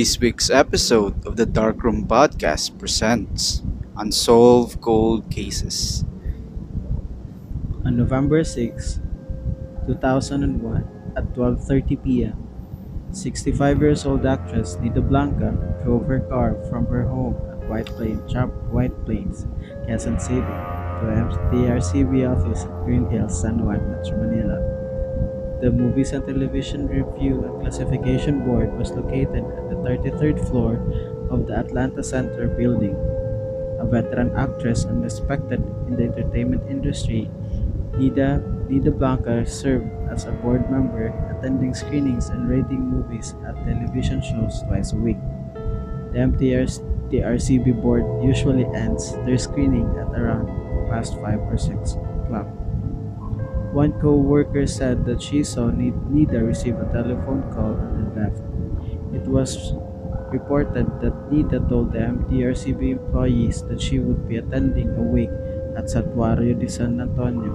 This week's episode of the Darkroom Podcast presents Unsolved Cold Cases. On November 6, 2001, at 12.30 p.m., 65 years old actress Nita Blanca drove her car from her home at White Plains, White Plains, Quezon City, to the RCB office at Green Hills, San Juan, Metro Manila. The Movies and Television Review and Classification Board was located at the 33rd floor of the Atlanta Center building. A veteran actress and respected in the entertainment industry, Nida, Nida Blanca served as a board member, attending screenings and rating movies at television shows twice a week. The MTR's the RCB board usually ends their screening at around past 5 or 6 o'clock. One co-worker said that she saw Nida receive a telephone call and then left. It was reported that Nida told the MTRCB employees that she would be attending a wake at Santuario de San Antonio,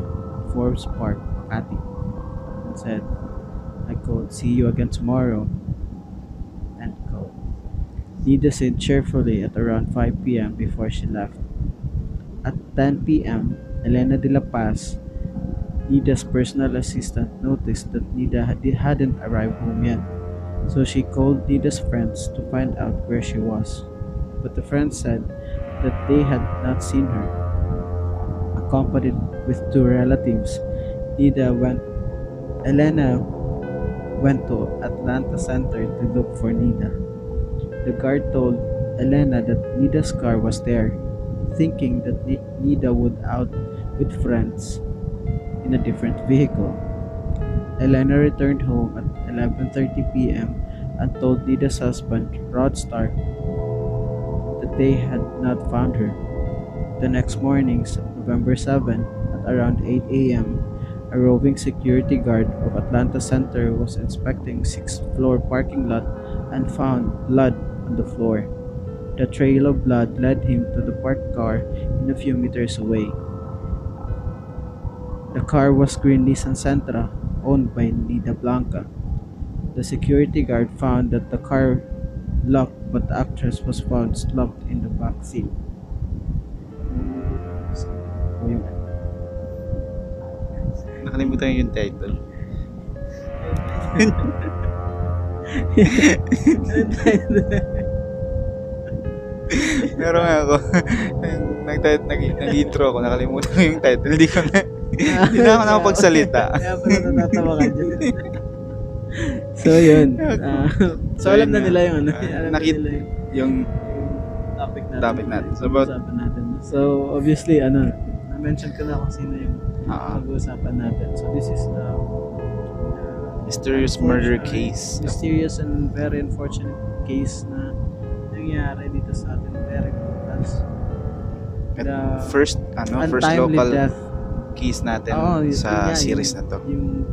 Forbes Park, Makati, and said, I quote, see you again tomorrow, end quote. Nida said cheerfully at around 5 p.m. before she left. At 10 p.m., Elena de la Paz, Nida's personal assistant, noticed that Nida hadn't arrived home yet, so she called Nida's friends to find out where she was. But the friends said that they had not seen her. Accompanied with two relatives, Nida went. Elena went to Atlanta Center to look for Nida. The guard told Elena that Nida's car was there, thinking that Nida would out with friends in a different vehicle. Elena returned home at 11:30 p.m. and told Nida's husband, Rod Stark, that they had not found her. The next morning, November 7, at around 8 a.m., a roving security guard of Atlanta Center was inspecting sixth floor parking lot and found blood on the floor. The trail of blood led him to the parked car in a few meters away. The car was green Nissan Sentra, owned by Nida Blanca. The security guard found that the car locked but the actress was found slumped in the back seat. Nakalimutan yung title. Meron ako. nag, nag, nag-intro ako, nakalimutan ko yung title. Hindi ko na, hindi na ako nakapagsalita. Kaya pala natatawa ka dyan. so, yun. Uh, so, alam na nila yung ano. Uh, nakita nila yung, yung topic natin. Topic natin. So, about, natin. So, obviously, ano, na-mention ko na kung sino yung uh, pag-uusapan natin. So, this is the mysterious murder case. Mysterious and very unfortunate case na nangyari dito sa atin. Very important. The first, ano, first local death. Case natin oh, sa yeah, series na to. Yung,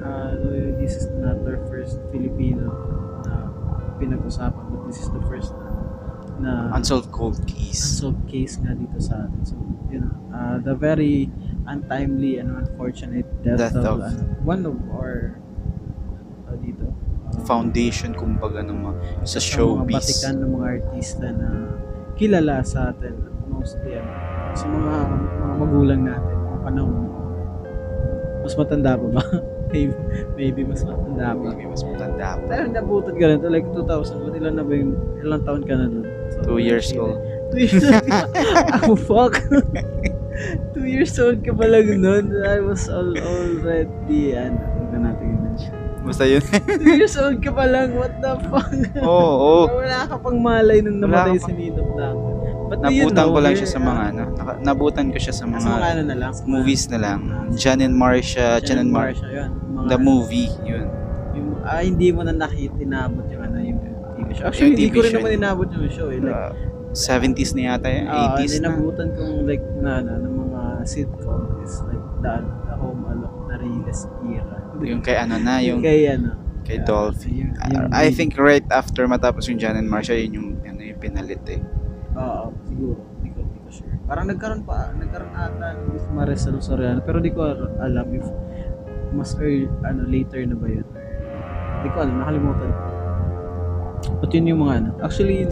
uh, this is not our first Filipino na pinag-usapan but this is the first na unsolved cold case. Unsolved case nga dito sa atin. So, you know, uh, the very untimely and unfortunate death, death of, of uh, one of our uh, dito uh, foundation kumbaga ng mga sa showbiz. Mga batikan ng mga artista na kilala sa atin at mostly ano, sa mga, mga magulang natin panahon mas matanda pa ba? maybe, maybe mas matanda pa. Maybe mas matanda pa. Pero nabutan ka rin. Like 2000. Ba't ilan na ba yung, ilang taon ka na nun? So, Two years old. Two years old oh, fuck. Two years old ka pa lang nun. I was all, already, ano, na natin yun. Basta yun. Two years old ka pa lang. What the fuck? Oo, oh, oh. Wala ka pang malay nung namatay si Nino Blanco. But nabutan ko lang siya sa mga ano, nabutan ko siya sa mga, mga ano na lang, movies na lang. Jan and Marcia, Jan and Marcia, yun. Mga, the movie, yun. Yung, ah, hindi mo na nakita, inabot yung ano, yung TV show. Actually, hindi ko rin naman inabot yung show eh. Like, uh, 70s na yata yun, uh, 80s na. Nabutan kong like na, na, ng mga sitcom is like the, the Home Alone, na Reyes era. Yung kay ano na, yung, kay ano, kay Dolphy. Uh, I think right after matapos yung Jan and Marcia, yun yung, ano, yung pinalit eh. Oo, siguro. Hindi ko, hindi ko sure. Parang nagkaroon pa, nagkaroon ata with Maricel Soriano. Pero di ko alam if mas early, ano, later na ba yun. Hindi ko alam, nakalimutan ko. But yun yung mga ano. Actually,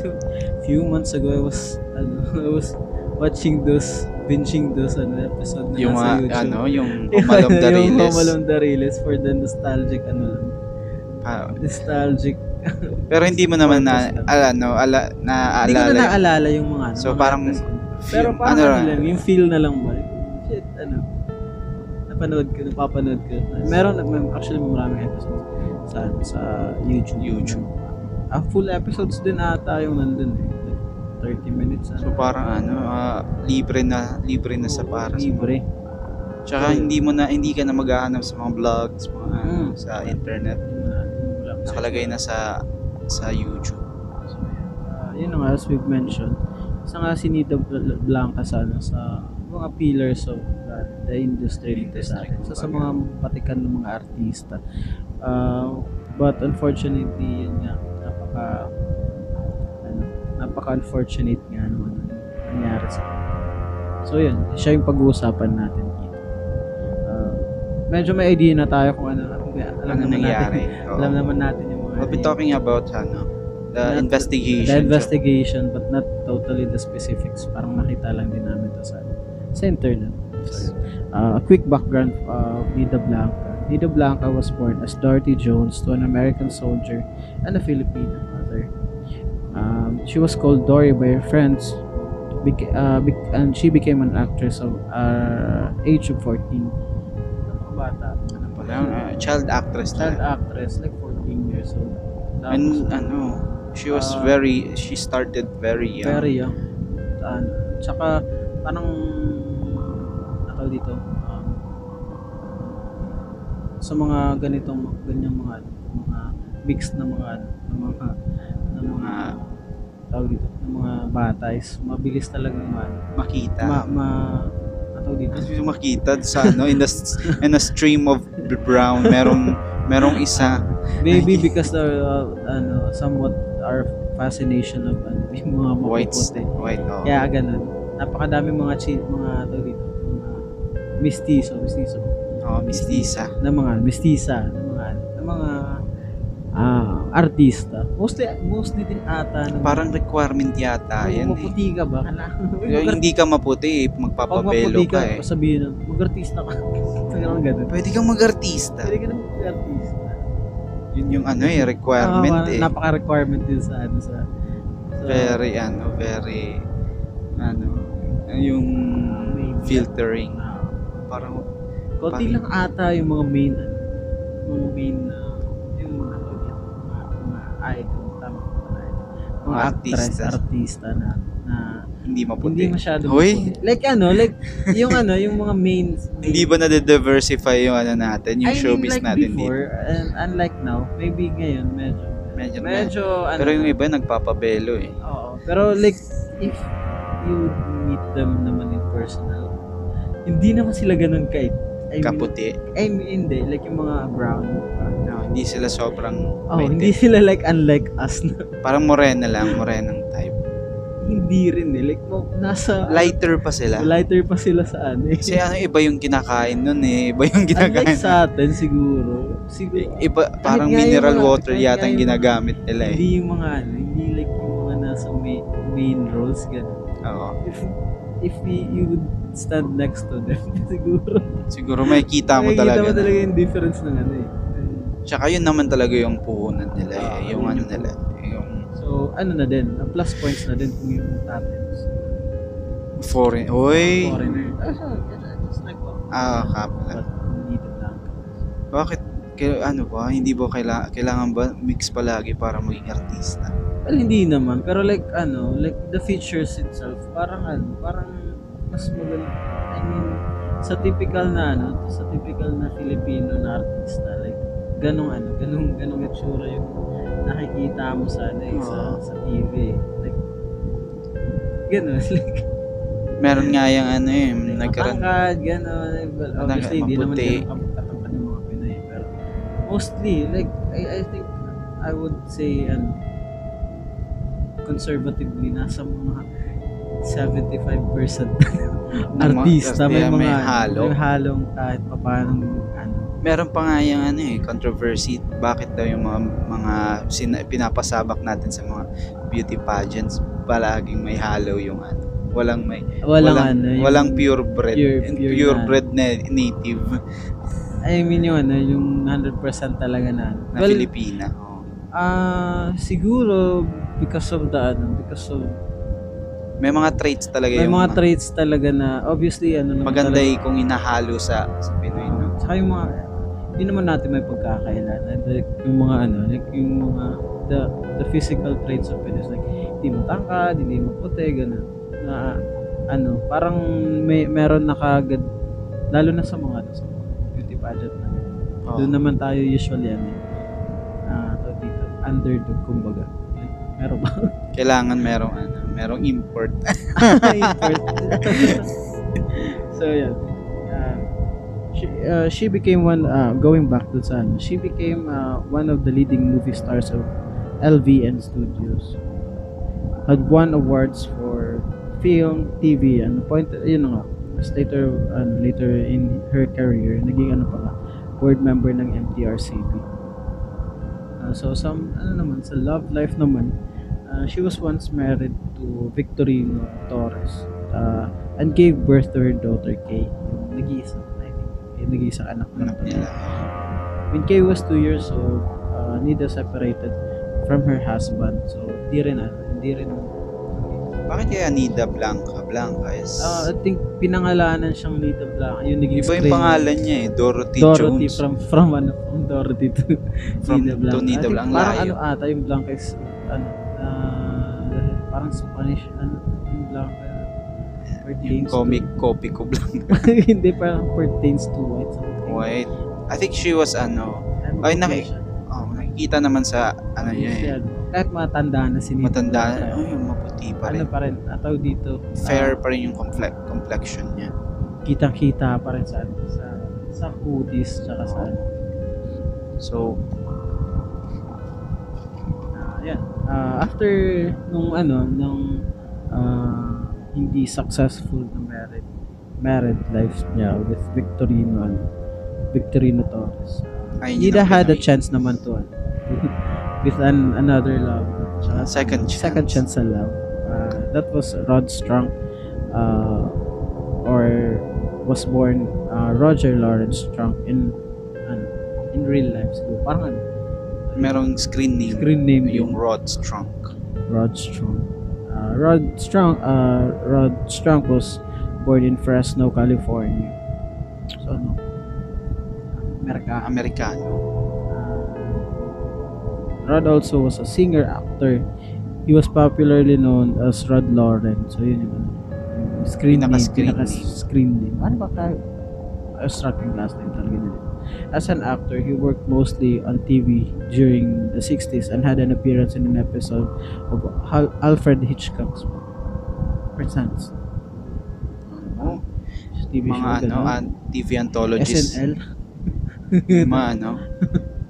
few months ago, I was, ano, I was watching those, binging those ano, episode na Yung nasa mga, YouTube. ano, yung Humalom yung Dariles. Humalom Dariles for the nostalgic, ano lang, Ah, nostalgic. Pero hindi mo naman na, ala, no, ala, Hindi ko na naalala yung mga ano. So, mga parang, episode. Pero parang ano ano, lang, yung feel na lang ba? Shit, ano. Napanood ko, napapanood ko. Meron, may- actually, may maraming episodes sa, sa YouTube. YouTube. Ah, full episodes din ata yung nandun eh. Like, 30 minutes. So parang ano, ah, libre na, libre na sa para sa Libre. Tsaka hindi mo na, hindi ka na maghahanap sa mga vlogs, mga ano, Mm. sa internet. Nakalagay na sa sa YouTube. So, uh, yun nga, as we've mentioned, isa nga si Nita Bl- Blanca sa, ano, sa mga pillars of uh, the industry dito sa atin. So, sa mga patikan ng mga artista. Uh, but unfortunately, yun nga, napaka ano, napaka-unfortunate nga naman ang nangyari sa So, yun, siya yung pag-uusapan natin dito. Uh, medyo may idea na tayo kung ano, alam Ano naman nangyari? natin. alam naman natin yung mga We'll be talking about ano, the Not- investigation. The investigation, but not totally the specifics. Parang nakita lang din namin to sa, sa internet. So, uh, a quick background of Nida Blanca. Nida Blanca was born as Dorothy Jones to an American soldier and a Filipino mother. Um, she was called Dory by her friends, beca- uh, bec- and she became an actress of uh, age of 14. Child actress Child na. actress, like 14 years old. And Tapos, ano, she was Ah, very, she started very young. Very young. Ano, tsaka parang ano dito um, sa mga ganitong ganyang mga mga mixed na mga na mga na mga tawag dito, ng mga bata is mabilis talaga ma, Makita. ma, ma ano dito, Kasi makita sa ano, in the, in a stream of brown, merong, merong isa. maybe because the uh, ano somewhat our fascination of ano, yung mga White, mapuputi. white, oh. Kaya ganun. Napakadami mga chi, mga tawag dito, mga mistiso, mistiso. Oh, mistisa. Na mga mistisa, na mga na mga ah artista. Mostly mostly din ata ng Parang requirement yata Kung yan eh. maputi ka ba? Yung hindi ka maputi, eh, Pag magpapabelo maputi ka ka, eh. sabihin na, mag-artista ka. Ganun ganun. Pwede kang mag-artista. Pwede ka na mag-artista. Yun yung ano eh, requirement Ah, eh. Napaka-requirement din sa ano sa, Very ano, very ano, yung filtering. Ah, Parang Konti lang ata yung mga main ano, mga main na idol, tama mga idol? Mga artista. artista na na hindi maputi. hindi masyado Hoy, maputi. Like ano, like yung ano, yung mga main, hindi ba na-diversify yung ano natin, yung I mean, showbiz like natin dito? before, and unlike now, maybe ngayon medyo Medyo, medyo ano, Pero yung iba nagpapabelo eh. Oo. Pero like, if you meet them naman in personal, hindi naman sila ganun kay I mean, Kaputi. I mean, hindi. Like yung mga brown. Hindi sila sobrang Oh, hindi sila like unlike us na Parang morena lang, morenang type. hindi rin eh. Like, mo- nasa Lighter pa sila. lighter pa sila sa ano eh. Kasi ano, iba yung kinakain nun eh. Iba yung Unlike ginagain. sa atin siguro. Siguro. Iba, parang mineral mga- water yata yung ginagamit nila eh. Hindi yung mga ano, hindi like yung mga nasa main, main roles ganun. Oo. If if we, you would stand next to them, siguro. Siguro may kita mo Makikita talaga. mo na- talaga yung difference ng ano eh. Tsaka yun naman talaga yung puhunan nila Ah, eh. Yung yun ano yung- nila. Yung So, ano na din, ang plus points na din kung yung tatens. foreign. Uy! Foreigner. Ah? Ah. But dito lang. Bakit? Kaya, ano ba? Hindi ba kailangan, kailangan ba mix palagi para maging artista? Well, hindi naman. Pero like, ano, like the features itself, parang ano, parang mas maganda. I mean, sa typical na ano, sa typical na Filipino na artista, ganong ano, ganong, ganong itsura yung nakikita mo sa, ano, eh, sa, sa TV. Like, ganon, like, Meron nga yung ano eh, nagkaroon. matangkad, ganon. eh, Well, obviously, hindi naman ganun katangkad ng mga Pinoy. Pero, mostly, like, I, I think, I would say, ano, conservatively, nasa mga 75% Ng mga- artista. May mga, may halo. May halong kahit papaano, ano, meron pa nga yung ano eh, controversy. Bakit daw yung mga, mga sina, pinapasabak natin sa mga beauty pageants palaging may halo yung ano. Walang may Walang, walang, ano. yung- walang purebred pure- and pure purebred na native I mean yung ano, yung 100% talaga na. na Well, Filipina. Ah siguro because of the ano, because of May mga traits talaga may yung mga traits talaga na obviously ano maganda talaga- eh kung inahalo sa, sa Pinoy. No? Tsaka yung mga, yun naman natin may pagkakailan. Like, yung mga ano, like yung mga, the, the physical traits of it is like, hindi mo tangkad, hindi mo puti, gano'n. Na, ano, parang may, meron na kagad, lalo na sa mga, ano, sa mga beauty pageant na. Oo. Doon naman tayo usually, ano, ah, tawag dito, underdog, kumbaga. Like, meron ba? Kailangan merong ano, merong import. Import. so yeah. Uh, she, uh, she became one uh, going back to sa ano, she became uh, one of the leading movie stars of LVN Studios. Had won awards for film, TV, and na nga. Tapos later ano, later in her career, naging ano pa board member ng MTRCB. Uh, so some ano naman sa love life naman, uh, she was once married to Victorino Torres uh, and gave birth to her daughter Kay, yung nag-iisa, I think, yung nag-iisa anak Anak nila. When Kay was 2 years old, uh, Nida separated from her husband. So, di rin ano, hindi rin Bakit kaya Nida Blanca? Blanca is... uh, I think pinangalanan siyang Nida Blanca. Yung naging iba yung pangalan niya eh. Dorothy, Dorothy Jones. from from ano from Dorothy to From- Nida to Blanca. Nida I think Blanca. Parang ano ata yung Blanca is ano uh, parang Spanish ano pertains comic to, copy ko Blanca. hindi parang pertains to white something. Wait. I think she was ano... Ano Ay, naki-? Oh, nakikita naman sa ano niya eh. Kahit matanda na si Nida Matanda. Blanca, Ay, maputi pa ano rin. pa rin, ataw dito. Fair ah, pa rin yung complex, complexion niya. kitang-kita pa rin sa sa sa hoodies tsaka sa ano. So, Ah, yan. Ah, after nung ano, nung ah, hindi successful na married married life niya with Victorino ano, Victorino Torres. ayun Nida had a chance naman to ano, with an another love. Tsaka Second chance. Second chance sa love. Ah, that was Rod Strong uh, or was born uh, Roger Lawrence Strong in ano, in real life siguro. Parang ano, Merong screen name. screen name yung Rod Strong. Rod Strong. Uh, Rod Strong uh, Rod Strong was born in Fresno, California. So ano? Amerika. Amerikano. Uh, Rod also was a singer actor. He was popularly known as Rod Lauren. So yun yung ano, yung screen name, Pinaka-screen pinaka name. screen name. Ano ba ka? Striking last name talaga nila. As an actor, he worked mostly on TV during the 60s and had an appearance in an episode of Hal- Alfred Hitchcock's Presents. Oh, TV mga show, ano, an- TV anthologies. SNL. Yung mga ano.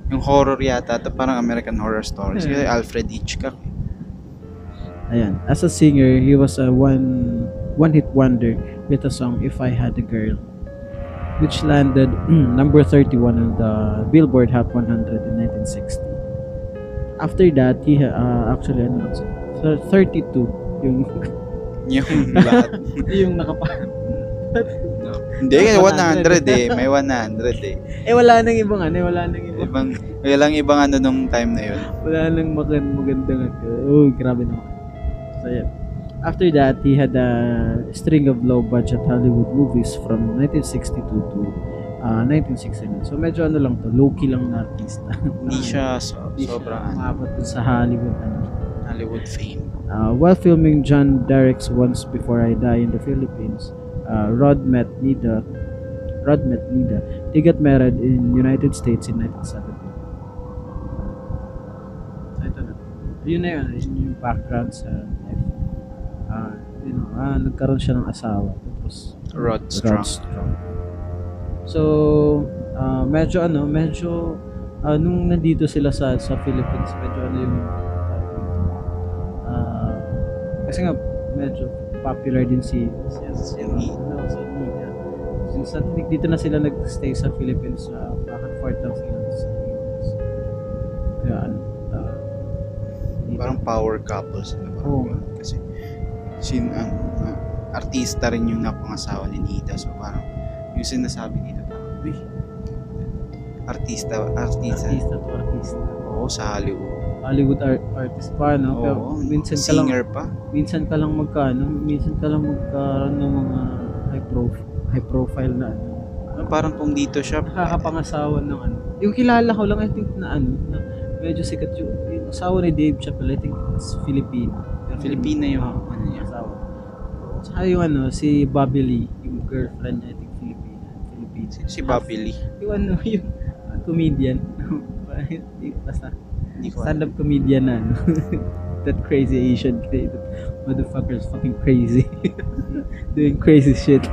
Yung horror yata. Ito parang American Horror Stories. Yeah. Alfred Hitchcock. Ayan. As a singer, he was a one one hit wonder with the song If I Had a Girl, which landed number 31 on the Billboard Hot 100 in 1960. After that, he uh, actually ano lang siya, thir- 32 yung Yung lahat. yung nakapa No. Hindi, 100 eh. May 100 eh. Eh wala nang ibang ano, wala nang ibang Ibang, walang ibang ano nung time na yun. wala nang magand magandang ano. Oh, grabe naman. So yeah. After that, he had a string of low-budget Hollywood movies from 1962 to uh, 1969. So medyo ano lang to, low-key lang na artista. Hindi siya so, siya sobrang ano, umabot dun sa Hollywood. Ano. Hollywood fame. Uh, while filming John Derek's Once Before I Die in the Philippines, uh, Rod met Nida. Rod met Nida. They got married in United States in 1970. So ito na. Yun na yun. Yun yung background sa. Uh, you know, ah, nagkaroon siya ng asawa. Tapos, Rod Strong. Strong. So, ah, medyo ano, medyo ah, nung nandito sila sa sa Philippines, medyo ano yung ah, kasi nga medyo popular din si si, si, Ni- Nelson Nina. Si Since uh, dito na sila nag-stay sa Philippines, uh, back and forth lang sila sa US. Kaya ano, uh, dito. Parang power couple sila. Parang Oo. Sin, ano, ah, artista rin yung napangasawa ni Nita. So, parang, yung sinasabi dito, parang, uy, artista, artista. artista to artista. Oo, sa Hollywood. Hollywood art artist pa, no? Pero Oo, minsan ka lang, singer pa. minsan ka lang magkaano, minsan ka lang magkaroon ng mga high profile, high profile na ano. Ano, Parang kung dito siya, Nakakapangasawa ng ano. Yung kilala ko lang, I think na ano, na medyo sikat yung, yung asawa ni Dave Chappelle, I think it's Filipino. Pero Filipina yung Ah, ano niya. Tsaka yung ano, si Bobby Lee, yung girlfriend niya, I think Filipina. Filipino. Si, si Bobby Lee. Yung ano, yung uh, comedian. Basta, ko stand-up comedian na ano. that crazy Asian kid. Motherfucker's fucking crazy. Doing crazy shit.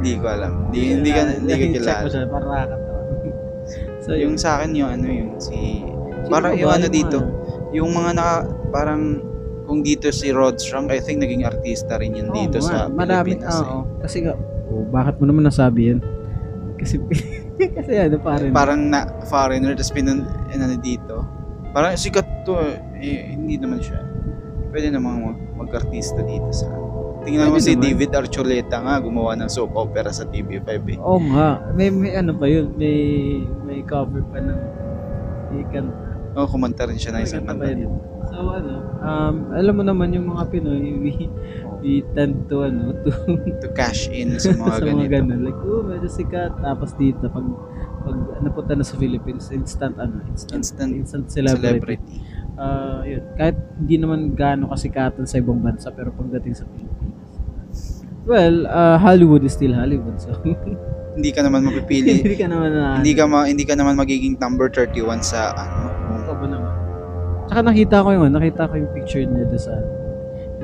Hindi ko alam. Hindi, hindi ka, hindi ka Check mo kilala. siya, para nakakatawa. so, Yung sa akin yung ano yung si parang yung ano dito, yung mga naka parang kung dito si Rod Strong, I think naging artista rin yun Oo dito nga, sa marami, Pilipinas. eh. oo. Kasi nga, oh, bakit mo naman nasabi yun? Kasi, kasi ano parang, Parang na foreigner tapos pinan ano dito. Parang sikat to eh, hindi naman siya. Pwede namang mag- mag-artista dito sa Tingnan mo si naman. David Archuleta nga gumawa ng soap opera sa TV5 eh. Oo nga, may, may ano pa yun, may, may cover pa ng, ikan, Oh, kumanta rin siya ng isang kanta. So ano, um, alam mo naman yung mga Pinoy, we, we tend to ano, to To cash in sa mga sa mga ganito. ganun. Like, oh, medyo sikat. Tapos dito, pag, pag napunta na sa Philippines, instant ano, instant, Instant instant celebrity. Celebrity. Ah, yun. Kahit hindi naman gaano kasikatan sa ibang bansa, pero pagdating sa Pilipinas. Well, uh, Hollywood is still Hollywood, so Hindi ka naman mapipili. hindi ka naman na... hindi ka ma, hindi ka naman magiging number 31 sa ano. Tsaka nakita ko yung, nakita ko yung picture niya doon sa...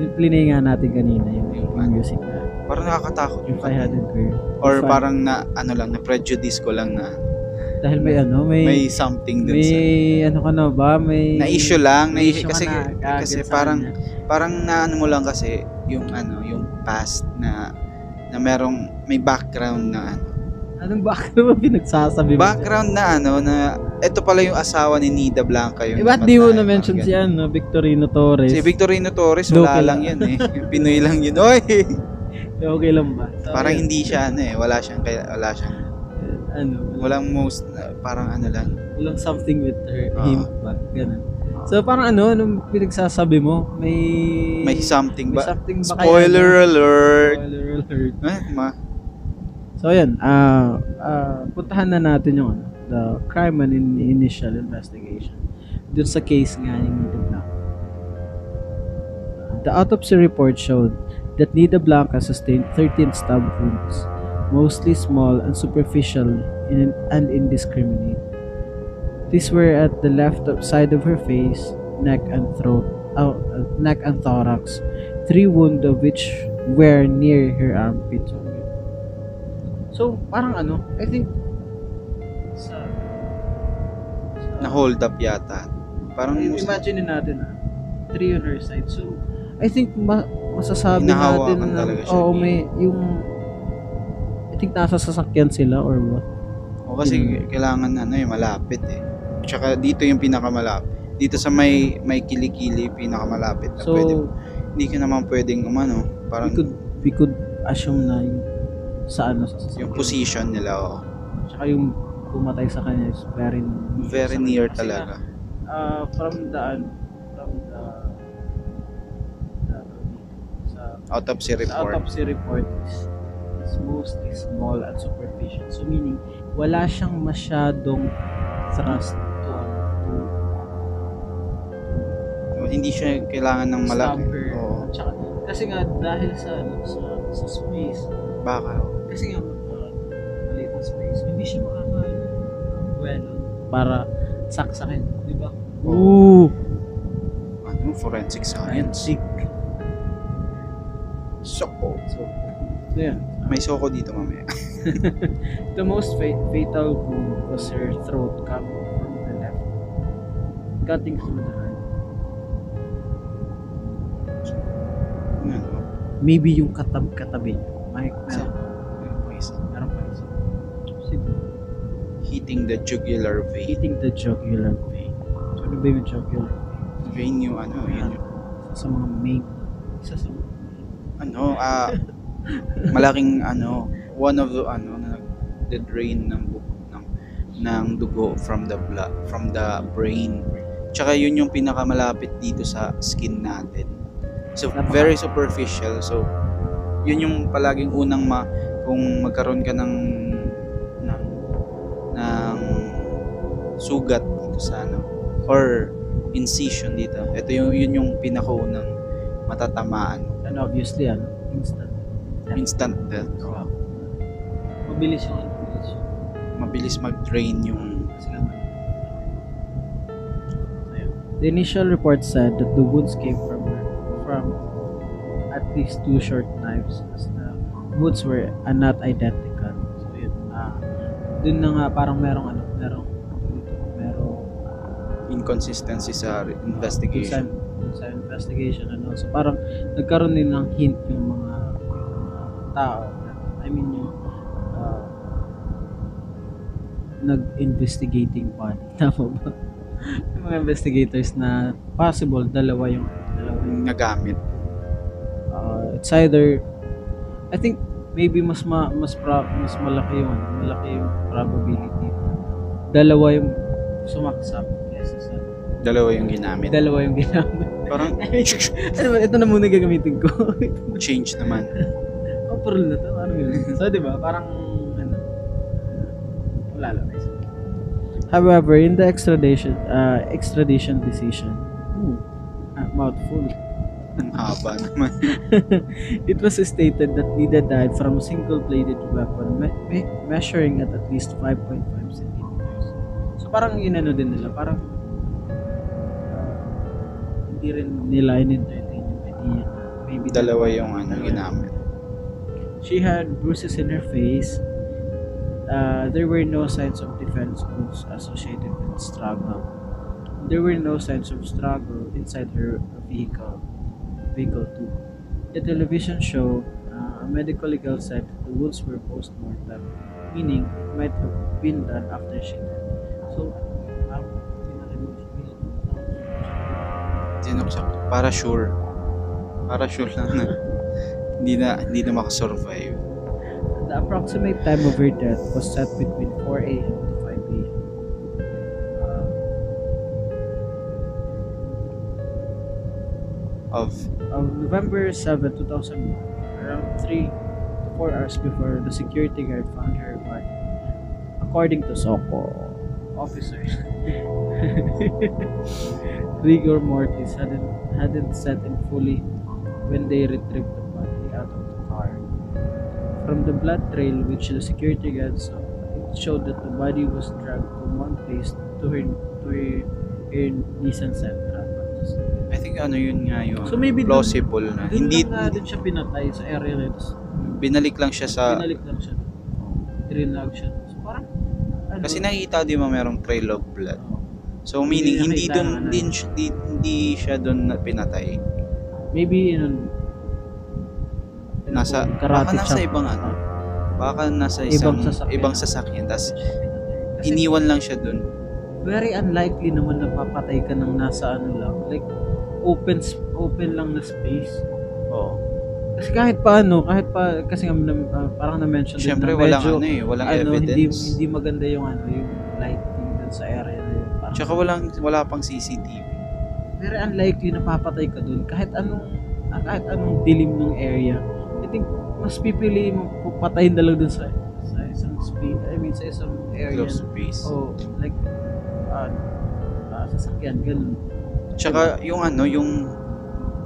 Yung plinay nga natin kanina, yung, yung music na. Parang nakakatakot Yung ano. 500 girl. Or Yung parang na ano lang na prejudice ko lang na Dahil may ano, may... may something dun may sa ano ka na ba? May... na issue lang, na issue issue ka kasi na kasi parang kanya. parang naano mo lang kasi yung ano, yung past na na merong may background na ano. Anong background mo pinagsasabi mo? Background na ano na ito pala yung asawa ni Nida Blanca yung Eh, ba't di mo na-mention si ano, Victorino Torres? Si Victorino Torres wala lang lang. yun eh. Pinoy lang yun. Oy. Okay lang ba? So, parang yun. hindi siya ano eh, wala siyang kaya wala siyang Ano, walang most uh, parang ano lang. walang something with her, Ah. him ba? Ganun. So parang ano, anong pinagsasabi mo? May... May something may ba? something ba Spoiler na- alert. Spoiler alert. Eh, ma So ayan, ah ah, puntahan na natin yung ano, the crime and in- initial investigation. Dun sa case nga ni Nida Blanca. The autopsy report showed that Nida Blanca sustained 13 stab wounds, mostly small and superficial and indiscriminate. These were at the left side of her face, neck and throat, uh, neck and thorax, three wounds of which were near her armpit. So, parang ano, I think na hold up yata. Parang imagine natin ah, three on her side. So, I think ma- masasabi natin na oo, ni- may yung I think nasa sasakyan sila or what. O kasi kailangan ano eh, malapit eh. Tsaka dito yung pinakamalapit. Dito sa may may kilikili pinakamalapit na So, pwede. Hindi ka naman pwedeng umano, we parang could we could assume na yung sa ano sa sasakyan. yung position nila oh. Tsaka yung pumatay sa kanya is very Very sa kanya. near Kasi talaga. nga, ah, from the ano, from the, the sa Autopsy report. autopsy report is, is mostly small and superficial. So meaning, wala siyang masyadong thrust to, ano, to Hindi siya kailangan ng malaki. stab her. Oo. At saka, kasi nga, dahil sa, ano, sa, sa space, Baka. kasi nga, uh, maliit na space, hindi siya makaka, well, para saksakin, di ba? Oo. Ano, forensic science. Sick. Soko. So, so yan. May soko dito mamaya. The most fa- fatal wound was her throat cut from the left, cutting through the heart. Ano? Maybe yung katab katabi niya. May Sa- hitting the jugular vein. hitting the jugular vein. So, ano ba yung jugular vein? Vein yung ano, yun yung, sa mga main. Isa sa ano, ah, malaking ano, one of the ano na the drain ng ng ng dugo from the blood, from the brain. Tsaka yun yung pinakamalapit dito sa skin natin. So very superficial. So yun yung palaging unang ma kung magkaroon ka ng sugat dito sa ano or incision dito. Ito yung yun yung pinakaunang matatamaan. And obviously, ano, instant. instant death. Wow. Mabilis yung ano, mabilis Mabilis mag-drain yung yun. The initial report said that the wounds came from from at least two short knives as the wounds were uh, not identical. So yun. Ah, dun na nga parang merong ano, inconsistency sa re- dun sa, investigation. sa investigation ano. So parang nagkaroon din ng hint yung mga, tao. I mean yung uh, nag-investigating body. Tama ba? yung mga investigators na possible dalawa yung dalawa yung Nagamit. uh, it's either I think maybe mas ma, mas pra, mas malaki yung ano, malaki yung probability dalawa yung sumaksap Dalawa yung ginamit. dalawa yung ginamit Parang ano ba ito na muna gagamitin ko change naman. oh pearl na to ano yun so di ba parang ano wala lang However, in the extradition uh, extradition decision, ooh, ah, mouthful. Ang haba naman. it was stated that Nida died from a single-bladed weapon me- me- measuring at at least 5.5 centimeters. So parang inano din nila, parang hindi rin nila in-entertain yung idea na maybe Dalawa yung ano ginamit. She had bruises in her face. Uh, there were no signs of defense wounds associated with struggle. There were no signs of struggle inside her vehicle. Vehicle too. The television show, uh, a medical legal said the wounds were post-mortem, meaning it might have been done after she died. So, Tinuksak. Para sure. Para sure lang na hindi na hindi na makasurvive. the approximate time of her death was set between 4 a.m. to 5 a.m. Of on November 7, 2001, around 3 to 4 hours before the security guard found her body. According to Soko officers, rigor mortis hadn't, hadn't set in fully when they retrieved the body out of the car. From the blood trail which the security guard saw, it showed that the body was dragged from one place to her, to her, her Nissan Sentra. I think ano yun nga yun. So maybe dun- plausible na. Doon Hindi lang na din siya pinatay sa area na ito. binalik lang siya sa Pinalik lang siya. Trinag siya. Ano, kasi nakikita di ba merong trail of blood. oh, So meaning Hindi hindi nakita doon ano. din siya, di, hindi siya doon na pinatay. maybe, yun, ano, Nasa karate baka nasa chop. ibang ano. Baka nasa Ibang isang sasakyan. ibang sasakyan. Tas Kasi iniwan lang siya doon. very unlikely naman na papatay ka ng nasa ano lang. Like, open open lang na space. Oo. Kasi kahit paano, kahit pa, kasi nga, ah, parang na-mention din Siyempre na walang medyo, ano eh, walang ano, hindi, evidence. hindi maganda yung ano, yung lighting dun sa area na yun. Parang, Tsaka walang wala pang CCTV. very unlikely na papatay ka dun kahit anong ah, kahit anong dilim ng area I think mas pipili mo patayin na lang dun sa sa isang space I mean sa isang area Close space. oh like uh, uh, sasakyan ganun Tsaka yung ano, yung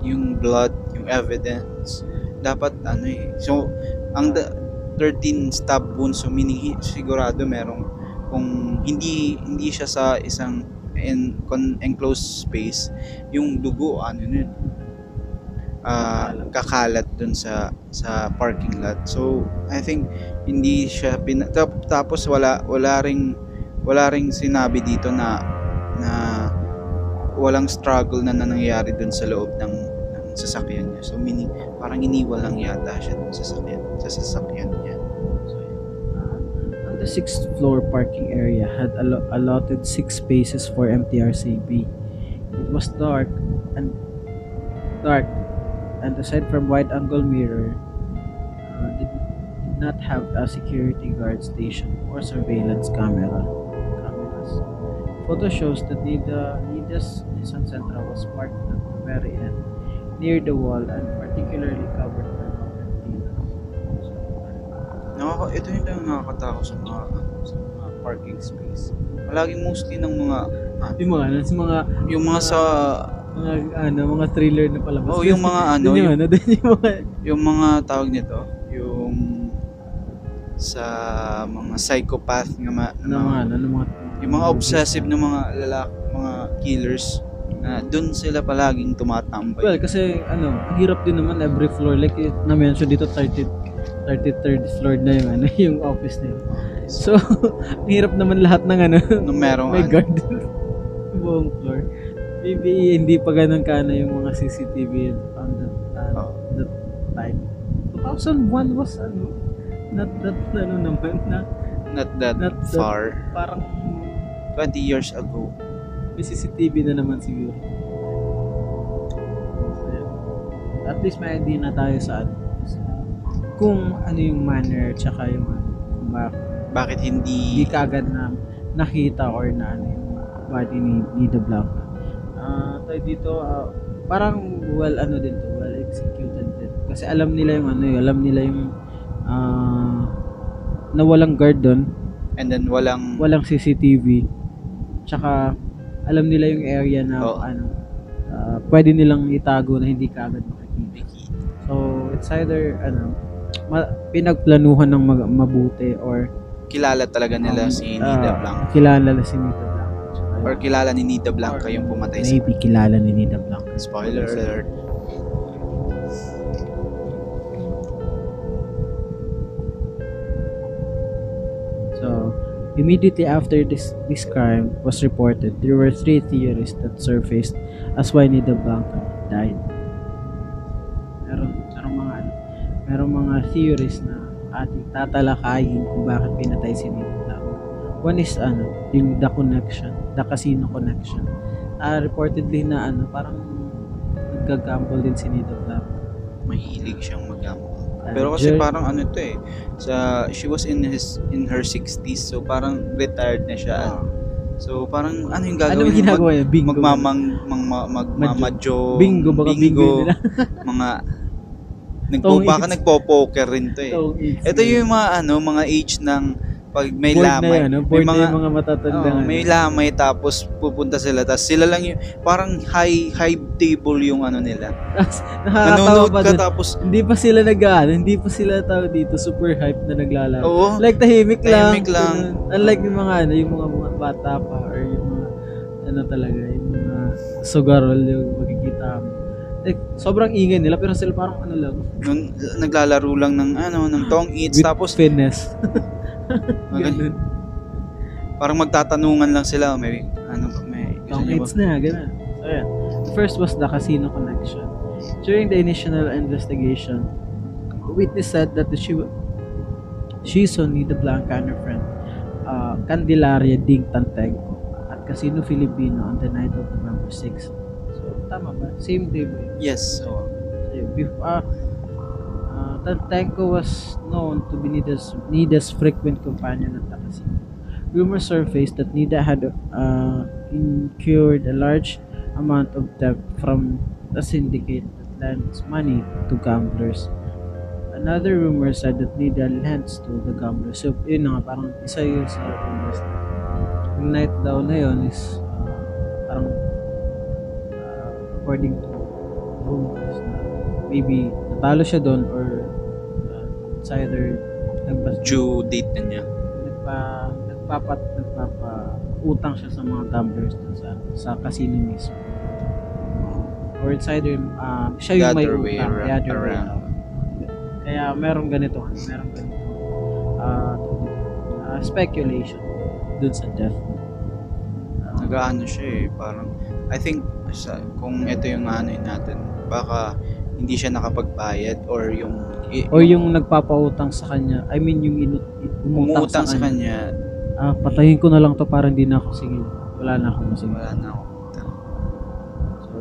yung blood, yung evidence, dapat ano eh. So, ang da- 13 stab wounds, so meaning sigurado merong kung hindi hindi siya sa isang en, con, enclosed space, yung dugo ano nun, ah, kakalat dun sa sa parking lot. So, I think hindi siya pina, tap- tapos wala wala ring wala ring sinabi dito na na walang struggle na nangyayari dun sa loob ng sasakyan niya. So meaning parang iniwan lang yata siya dun sa sasakyan, sa sasakyan niya. so yun. Uh, ang the sixth floor parking area had allo- allotted six spaces for MTRCB. It was dark and dark, and aside from wide-angle mirror, uh, did, did not have a security guard station or surveillance camera. Cameras. Photo shows that Nida, Nida's Nissan Sentra was parked at the very end, near the wall and particularly covered by. So, Nakaka, ito yung lang nakakatakot sa mga, sa mga parking space. Palagi mostly ng mga, yung mga, ano, sa mga yung mga sa, mga ano, mga thriller na palabas. oh, yung mga ano, yung, yung, ano, yung mga yung mga tawag nito, yung sa mga psychopath nga ma, ano, mga ano, ano, mga yung mga obsessive na mga lalaki, mga killers na doon sila palaging tumatambay. Well, kasi ano, hirap din naman every floor like na-mention dito 30 33rd floor na yung ano, yung office nila. So, hirap naman lahat ng ano, Nung merong may ano. guard buong floor. Maybe hindi pa ganun ka na yung mga CCTV on that, uh, Oh. that time. 2001 was ano, not that ano naman na not that Not that- far. parang 20 years ago. May CCTV na naman siguro. At least may idea na tayo sa ano, kung ano yung manner tsaka yung ano, kung bakit Bakit hindi hindi ka agad na nakita or na ano yung body ni, ni The Blanca. Ah, tayo dito, ah, parang well ano din to, well executed din. Kasi alam nila yung ano yun, alam nila yung ah, na walang guard doon, and then walang walang CCTV. Tsaka alam nila yung area na Oo. ano ah, pwede nilang itago na hindi ka agad makikita. So it's either ano ma- pinagplanuhan ng mag- mabuti or Kilala talaga nila um, si Nida ah, Blanca. Kilala na si Nita. Tsaka, Or kilala ni Nida Blanca yung pumatay sa maybe kilala ni Nita Blanca. spoiler alert. Immediately after this this crime was reported, there were three theories that surfaced as why Nida Blanca died. Meron, meron mga ano, meron mga theories na ating tatalakayin kung bakit pinatay si Nida Blanca. One is ano, yung the connection, the casino connection. Ah, reportedly na ano, parang naggagamble din si Nida Blanca. Mahilig siyang Pero kasi parang ano to eh, sa she was in his in her 60s so parang retired na siya. So parang ano yung ano gagawin? yung ginagawa niya? Bingo. magmamang mang, mag, magmamadyo, Bingo, baka bingo nila. mga nagpo, baka nagpo-poker rin to eh. Ito yung mga ano, mga age ng pag may board lamay. na yan, no? may board mga mga matatanda. Oo, may lamay tapos pupunta sila tapos sila lang yung parang high high table yung ano nila. Nanonood ka dun. tapos Hindi pa sila nag hindi pa sila tao dito super hype na naglalaro. oo. Like tahimik, Tahimik lang. lang. Unlike yung mga ano, yung mga, mga bata pa or yung mga ano talaga, yung mga sugarol yung makikita mo. Like, sobrang ingay nila pero sila parang ano lang. Nung, naglalaro lang ng ano ng tong eats with tapos finesse. Ganun. parang magtatanungan lang sila may ano ba may hits na, ganun. So, yeah. First was the casino connection. During the initial investigation, a witness said that she she saw Nida Blanca and her friend uh, Candelaria Ding Tantenko at Casino Filipino on the night of November 6. So, tama ba? Same day ba? Yes. So, So, bef- uh, Tantenko was known to be Nida's, Nida's frequent companion at the casino. Rumors surfaced that Nida had uh, incurred a large amount of debt from a syndicate that lends money to gamblers. Another rumor said that Nida lends to the gamblers. So, yun na nga, parang isa yun sa rumors. Yung night daw na yun is uh, parang uh, according to rumors na maybe natalo siya doon or it's either nagbas due date na niya. nagpa nagpapat nagpapa utang siya sa mga gamblers dun sa sa casino mismo or it's either uh, siya yung may utang the other way around. around. kaya meron ganito meron ganito uh, uh, speculation dun sa death uh, Nagaano siya eh, parang I think sa, kung ito yung ano natin, baka hindi siya nakapagbayad or yung Or yung nagpapautang sa kanya, I mean yung inu- umutang, sa, sa kanya. kanya, Ah, patayin ko na lang to para hindi na ako sige. Wala na akong masige. wala na ako. So,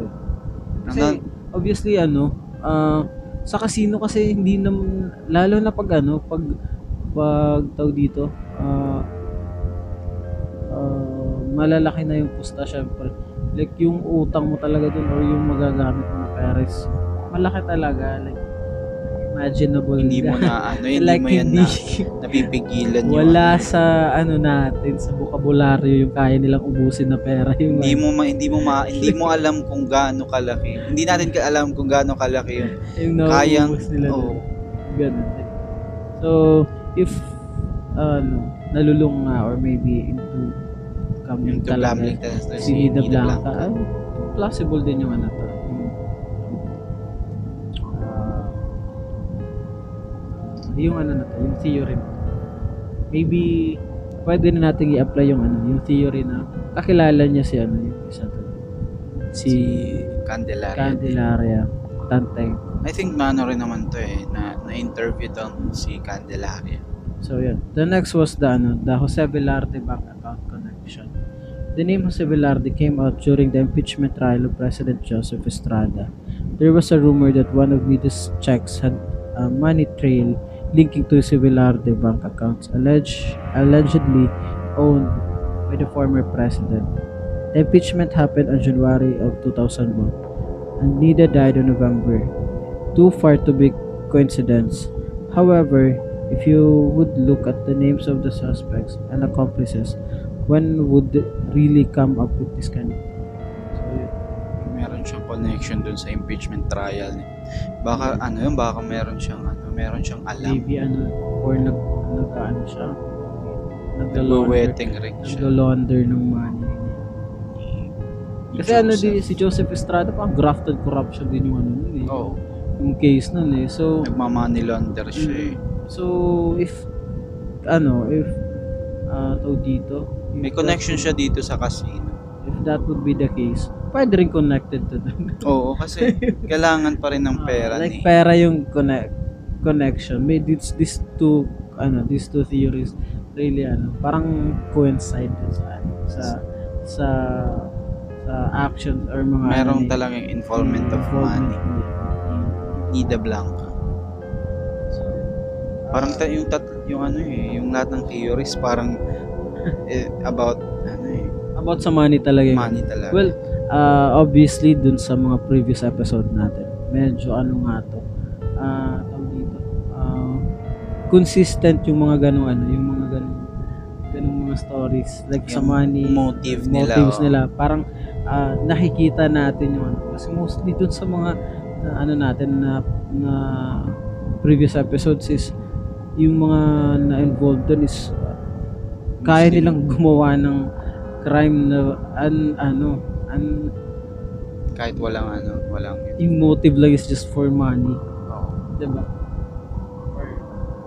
kasi, Hanggang, obviously ano, ah, sa casino kasi hindi naman lalo na pag ano, pag pag tawag dito, ah ah, malalaki na yung pusta syempre. Like yung utang mo talaga dun or yung magagamit mo na pera is malaki talaga like imaginable hindi mo na ano, hindi like mo yan hindi na napipigilan yung wala ano, sa ano natin sa bokabularyo yung kaya nilang ubusin na pera yung hindi mo ma, hindi mo ma, hindi mo alam kung gaano kalaki. Hindi natin ka alam kung gaano kalaki yun. yung Kayang nauubos nila oh. Ganun. So, if ano, nalulung nga or maybe into coming yung talaga gambling si Nida Blanca, ay, plausible din yung ano to. Yung ano na to, yung theory na to. Maybe, pwede na natin i-apply yung ano, yung theory na kakilala niya si ano, yung isa to. Si, si Candelaria. Candelaria Tanteng. I think mano rin naman to eh, na, na-interview doon si Candelaria. So yeah. The next was the ano, the Jose Velarde bank account connection. The name Jose Velarde came out during the impeachment trial of President Joseph Estrada. There was a rumor that one of Nida's checks had a money trail linking to Jose Velarde bank accounts alleged, allegedly owned by the former president. The impeachment happened on January of 2001 and Nida died on November. Too far to be coincidence. However, if you would look at the names of the suspects and accomplices, when would really come up with this kind of. Meron siyang connection doon sa impeachment trial. Baka ano yun, baka meron siyang ano, meron siyang alam. maybe ano or nag nag ano siya Nagwe-wedding ring siya. naglo-launder ng money kasi ano Joseph. di si Joseph Estrada pa grafted corruption din yung ano nun eh Oo. yung case nun eh so Nagmamoney launder siya eh. so if ano if ah tawag dito if May connection siya dito sa casino. if that would be the case pwede rin connected to them Oo, kasi kailangan pa rin ng pera like ni. pera yung connect connection may this these two ano these two theories really ano parang coincide sa ano, sa sa sa actions or mga Merong ano, talagang involvement of involvement money. Nida Blanca. so, Parang ta- yung tat yung ano eh, yung lahat ng theories parang eh, about ano eh, about sa money talaga yun. money talaga. well uh, obviously dun sa mga previous episode natin medyo ano nga to ah, consistent yung mga ganong ano yung mga ganong ganong mga stories. Like sa Yung money motive nila, motives oh. nila. Parang ah, nakikita natin yung ano. Kasi mostly dun sa mga na, ano natin na, na previous episodes is yung mga na involved dun is kaya nilang gumawa ng crime na an, ano an, kahit walang ano, walang yung motive lang is just for money. Oo. diba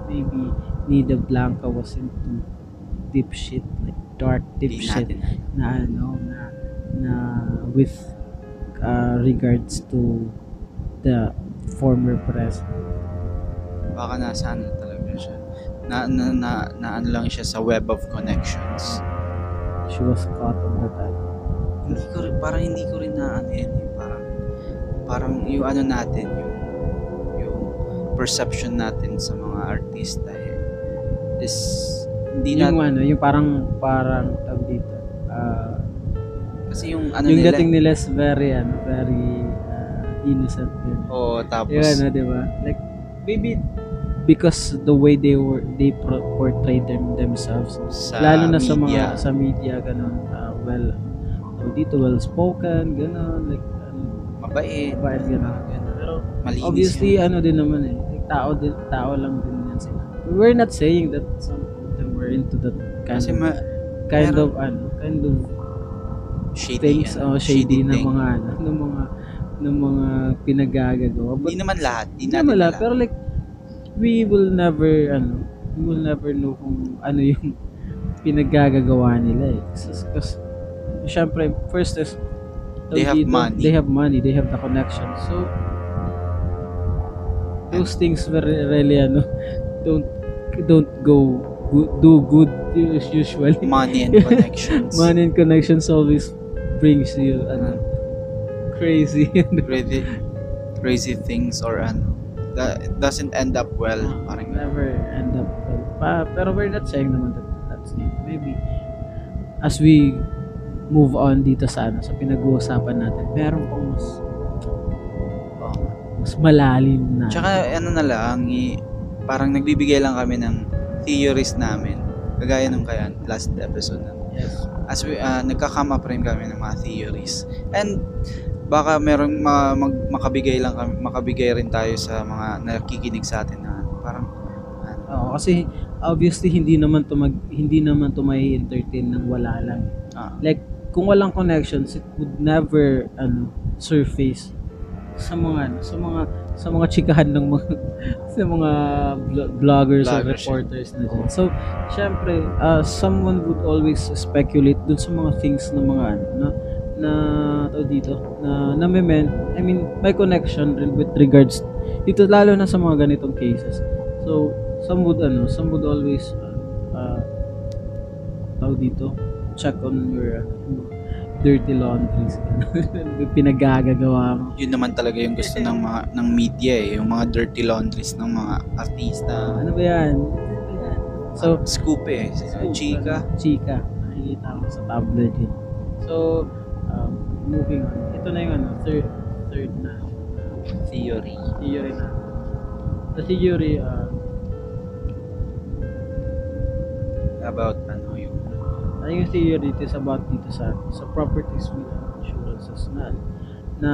maybe Nida Blanca was into deep shit like dark deep Di shit na ano na na with uh, regards to the former president Baka nasa ano talaga siya. Na, na, na, na ano lang siya sa web of connections. she was caught on the time Hindi ko rin, parang hindi ko rin na ano yan eh. Parang, parang yung ano natin, yung, yung perception natin sa mga artista eh, is hindi yung na, ano yung parang parang tawag dito ah, kasi yung ano yung nila, dating nila is very ano very uh, innocent din oh, tapos, Yun, ano, di ba? Like, maybe because the way they were they portray them themselves sa lalo na sa media, mga sa media ganun uh, well uh, dito well spoken ganun like ano mabait, mabait, ganun. ganun. pero malinis obviously yun. ano din naman eh tao din tao lang din yan sila we're not saying that some of them were into that kind kasi of ma- kind meron- of ano kind of shady, things ano, oh, shady, na thing. mga ano ng mga ng mga pinagagagawa but Hindi naman lahat, hindi natin wala, alam. pero like, we will never, ano, we will never know kung ano yung pinaggagawa nila eh. Kasi, syempre, first is, They have money. They have money, they have the connection. So, those things were really ano don't don't go good, do good usually Money and connections. money and connections always brings you ano crazy Crazy, crazy things or ano. That doesn't end up well. Parang never end up well. Pa, pero we're not saying naman that that's it. Maybe as we move on dito sa ano sa pinag-uusapan natin, meron pang mas. Mas malalim na. Tsaka ano na lang, i- parang nagbibigay lang kami ng theories namin. Kagaya nung kaya last episode na. yes. As we, uh, nagka-come up rin kami ng mga theories. And baka merong ma- mag- makabigay lang kami, makabigay rin tayo sa mga nakikinig sa atin na parang ano, Oo, kasi obviously hindi naman to mag hindi naman to may entertain ng wala lang. ah, Like kung walang connections, it would never ano surface sa mga sa mga sa mga chikahan ng mga sa mga vlo- vloggers or reporters na dyan. So, syempre, uh, someone would always speculate dun sa mga things na mga ano, na na tawag dito na na may men, I mean may connection rin with regards dito lalo na sa mga ganitong cases. So some would ano some would always uh, uh, tawag dito check on your uh, dirty laundries. Pinagagagawa mo. Yun naman talaga yung gusto ng mga ng media eh, yung mga dirty laundries ng mga artista. ano ba yan? So scoop eh, chika. chika. Nakikita ko sa tablet yun. So um, moving on. Ito na yung ano third third na. Theory. theory na. The theory uh, About ano yung yung theory dito is about dito sa sa properties with insurances na na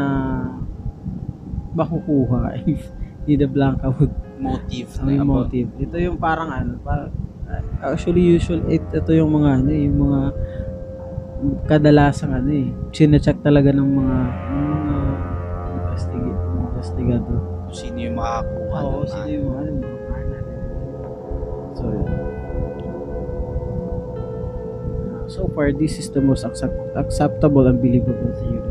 makukuha if Nida Blanca would motive may na about motive. Ito yung parang ano, parang, actually usual it, ito yung mga ano, eh, yung mga kadalasang ano eh, sinecheck talaga ng mga ng mga investigate, investigador. sino yung makakuha Oo, sino ano. yung ano. So, yun. So far, this is the most accept- acceptable and believable theory.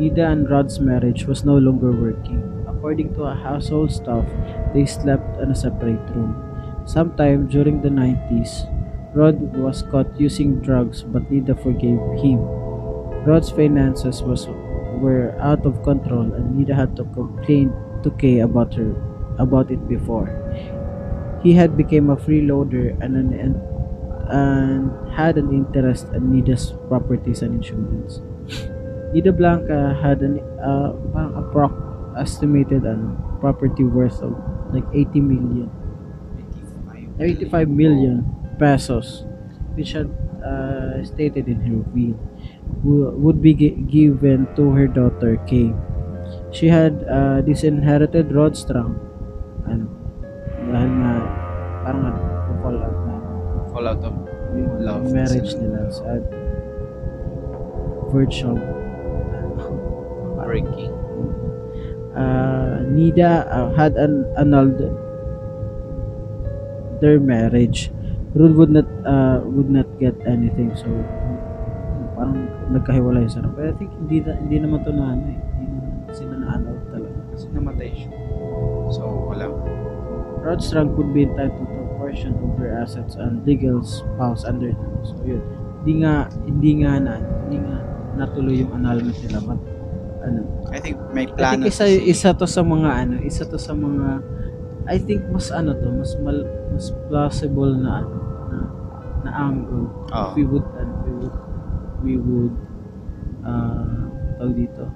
3. Ida and Rod's marriage was no longer working. According to a household staff, they slept in a separate room. Sometime during the 90s, Rod was caught using drugs but Nida forgave him. Rod's finances was were out of control and Nida had to complain to Kay about her about it before. He had become a freeloader and an and, and had an interest in Nida's properties and insurance. Nida Blanca had an uh, estimated ano, property worth of like 80 million 85 million pesos which had uh, stated in her will would be gi- given to her daughter Kay. She had uh, disinherited Rodstrom yung marriage nila sa verge of breaking uh, Nida uh, had an annulled their marriage. Rud would not uh, would not get anything so parang nagkahiwalay sila. Pero I think hindi na, hindi naman to na ano eh. Hindi naman sila na annul talaga. kasi namatay siya so wala Rodstrang could be entitled to a portion of her assets and legal spouse under them. So yun. Hindi nga hindi nga na hindi nga natuloy yung annulment nila but ano I think may I plano think isa isa to sa mga ano, isa to sa mga I think mas ano to, mas mal, mas plausible na ano na, na angle. Oo. If we would ano, we would we would uh, tawag dito.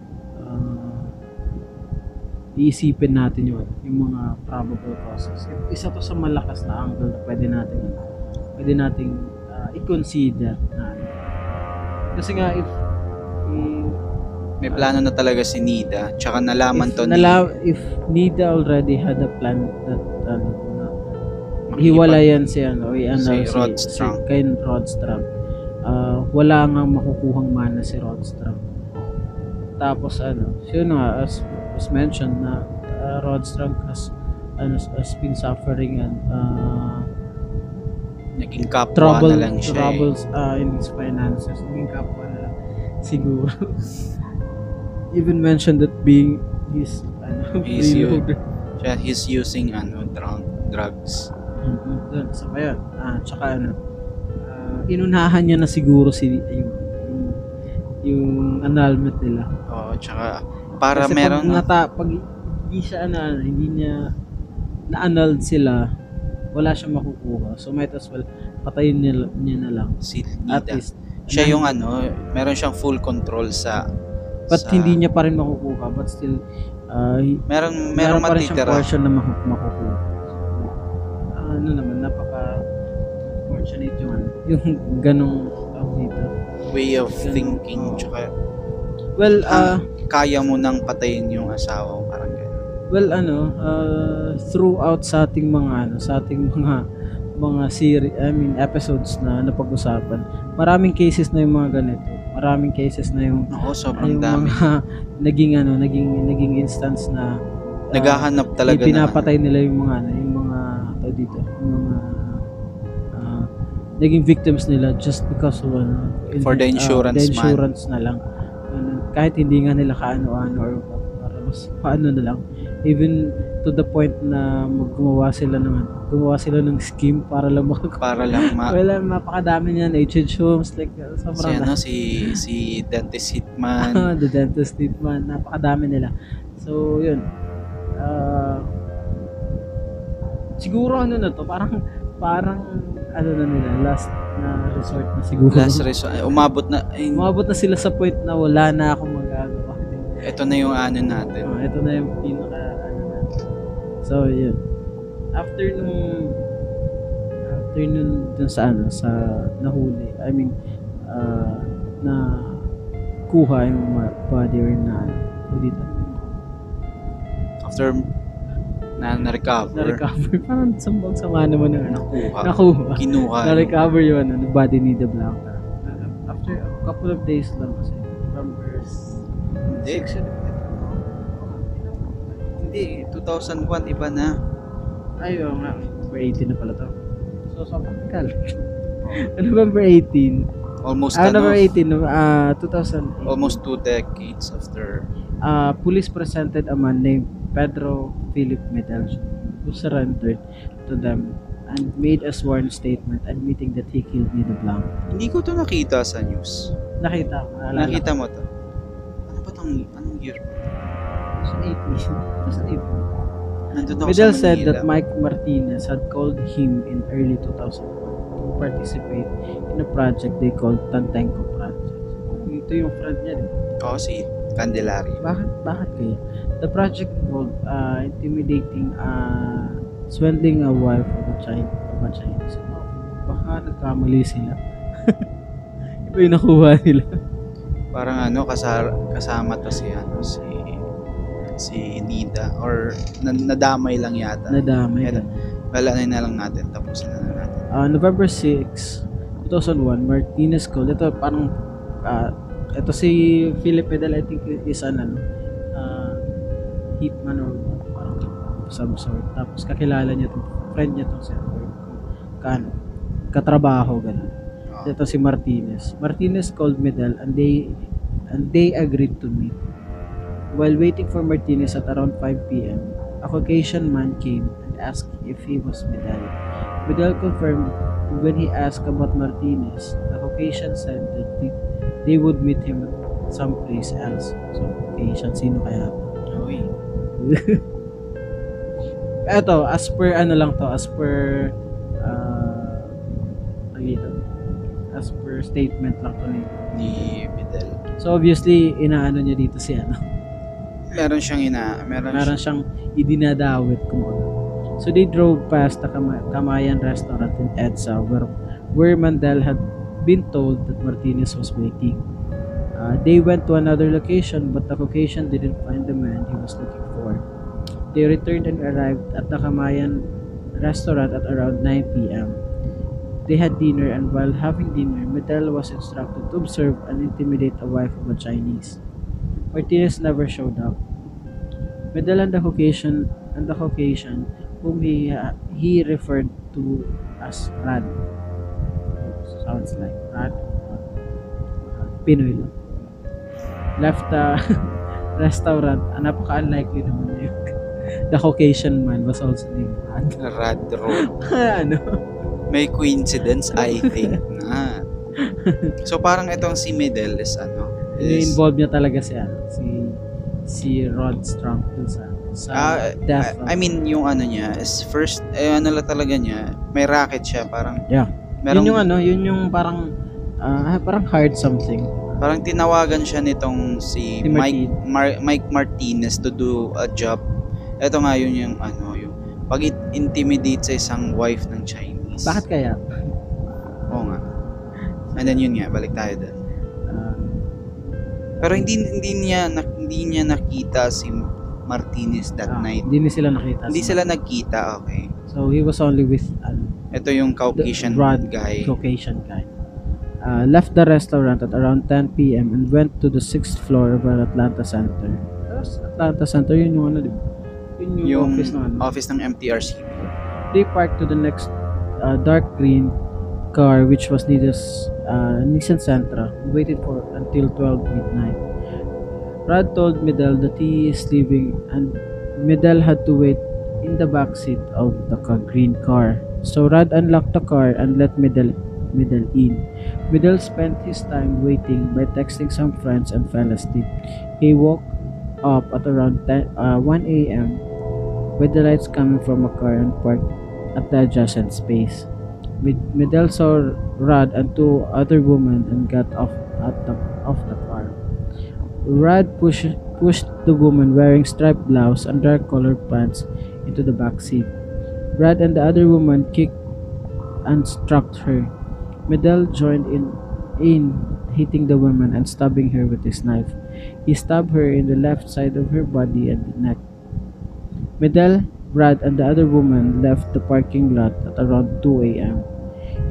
Uh, iisipin natin ano, yung mga probable causes. Isa to sa malakas na angle na pwede natin pwede nating uh, i-consider na ano. Kasi nga if may plano na talaga si Nida tsaka nalaman if, to ni nala- if Nida already had a plan that ano na hiwalayan si ano i ano Si si, Rodstrang. si kay Rodstrang Ah, wala nga makukuhang mana si Rodstrang tapos ano yun nga as, as mentioned na uh, Rodstrang has ano, has been suffering and uh, naging kapwa trouble na lang siya eh. troubles uh, in his finances naging kapwa na lang siguro even mentioned that being his ano yun. freeloader Siya, he's using ano, drug, drugs. Mm-hmm. Isa pa yun. Ah, tsaka ano, ah, inunahan niya na siguro si yung, yung, yung annulment nila. Oo, tsaka para Kasi meron pag, nata, pag hindi siya ano, hindi niya na-annulled sila, wala siyang makukuha. So might as well patayin niya, niya na lang. si At Nida. least. Siya yung ano, meron siyang full control sa But sa- hindi niya pa rin makukuha. But still, uh, meron meron meron pa rin siyang portion na maku- makukuha. Ah, ano naman, napaka fortunate yung ano, yung ganong tawag dito. way of Ganun, thinking oo. tsaka Well, ah, kaya mo nang patayin yung asawa mo parang gano'n. well ano, uh, throughout sa ating mga ano, sa ating mga mga series, I mean episodes na napag-usapan, maraming cases na yung mga ganito. Maraming cases na yung Oo, sobrang yung dami. mga naging ano, naging naging instance na ah, Naghahanap talaga na pinapatay nila yung mga ano, yung mga tawag dito, yung mga ah, naging victims nila just because of ano, For the ah, insurance the man. insurance na lang. Kahit hindi nga nila kaano-ano or para mas paano na lang. Even to the point na gumawa sila ng ano, gumawa sila ng scheme para lang mak- para lang ma Well, napakadami niyan, H.H. Holmes, like, uh, si sobrang ano si si dentist hitman. the dentist treatment, napakadami nila. So, yun. Ah, siguro ano na to, parang parang ano na nila, last na resort na siguro. Last resort. Umabot na ay, Umabot na sila sa point na wala na akong magagawa. ito na yung ano natin. Ah, ito na yung pinaka ano na. So, yun. After nung after nun dun sa ano, sa nahuli, I mean, ah, na kuha yung body or na ano, dito, After na na-recover, na-recover. Parang sambang sama naman ng ano. nakuha, Nakuha. kinuha. Na-recover yung ano, yung body ni De Blanca. After a couple of days lang kasi. November Hindi. 6 yun. Hindi, 2001 iba na. Ay, oo nga. November 18 na pala to. So, sobrang tagal. November 18. Almost Ah, ano, November 18, no, ah, 2008. almost two decades after. uh, police presented a man named Pedro Philip Medel who surrendered to them and made a sworn statement admitting that he killed Nido Blanco. Hindi ko to nakita sa news. Nakita ko. Nakita mo to? Ano ba tong, anong year? 2018. 2018. Nandun ako Medel sa said that Mike Martinez had called him in early 2001 to participate in a project they called Tantenko Project. Ito yung friend niya, di? Oo, si Candelaria. Bakit, bakit kaya? The project involved uh, intimidating, uh, swindling a wife of a Chinese. Of a Chinese. Baka nagkamali sila. Iba yung nakuha nila. Parang ano, kasar, kasama to si, ano, si, si Nida. Or na, nadamay lang yata. Nadamay Kaya- Wala na lang natin. Tapusin na lang natin. Uh, November 6, 2001, Martinez called. Ito parang, uh, ito si Philip Medel, I think is an ano, uh, hitman or parang some sort. Tapos kakilala niya itong friend niya itong si kano, katrabaho, gano'n. Oo. Ito si Martinez. Martinez called Medel and they and they agreed to meet. While waiting for Martinez at around 5 p.m., a Caucasian man came asked if he was Medel. Medel confirmed when he asked about Martinez, the Caucasian said that they, they would meet him someplace else. So, Caucasian, sino kaya? Uy. Eto, as per ano lang to, as per uh, dito? as per statement lang to ni Ni Fidel. So obviously, inaano niya dito si ano. Meron siyang ina, meron, Meron siyang idinadawit kumbaga. So they drove past the Kama- Kamayan restaurant in EDSA where, where Mandel had been told that Martinez was waiting. Uh, they went to another location but the Caucasian didn't find the man he was looking for. They returned and arrived at the Kamayan restaurant at around 9 p.m. They had dinner and while having dinner, Medel was instructed to observe and intimidate a wife of a Chinese. Martinez never showed up. Medel and the Caucasian and the Caucasian whom he uh, he referred to as Rad. Sounds like Rad. Pinoy lang. Left the restaurant. Ah, napaka-unlikely naman yun. the Caucasian man was also named Rad. Rad Road. ano? May coincidence, I think not. So parang itong si Middle is ano? Is, Ini-involve niya talaga si ano, si si Rod Strong dun sa sa Ah, death. I, I mean, yung ano niya is first, eh, ano lang talaga niya, may racket siya, parang, Yeah. merong, yun yung ano, yun yung parang ah, parang hard something. parang tinawagan siya nitong si Si Mike, Mar- Mike Martinez to do a job. Ito nga yun yung ano, yung pag-intimidate sa isang wife ng Chinese. Bakit kaya? Oo nga. And then yun nga, balik tayo doon. Ah, Pero hindi hindi niya hindi niya nakita si Martinez that ah, night. Hindi nila nakita. Hindi sila nagkita, okay. So he was only with ano, Ito yung Caucasian Rod guy. Caucasian guy. Uh, left the restaurant at around 10 p.m. and went to the sixth floor of an Atlanta Center. Atlanta Center, yun yung ano, di ba? Yun yung, Yung office ng ano. office ng MTRCB. They parked to the next uh, dark green car which was Nissan's, uh, Nissan Sentra waited for until 12 midnight. Rod told Middle that he is leaving and Middle had to wait in the back seat of the green car. So Rod unlocked the car and let Middle Middle in. Middle spent his time waiting by texting some friends and fell asleep. He woke up at around 10, uh, 1 a.m. with the lights coming from a car and parked at the adjacent space. Mid- Middle saw Rod and two other women and got off at the off the car. Rod pushed the woman wearing striped blouse and dark colored pants into the back seat. Rod and the other woman kicked and struck her. Medell joined in in hitting the woman and stabbing her with his knife. He stabbed her in the left side of her body and neck. Medell, Brad, and the other woman left the parking lot at around 2 a.m.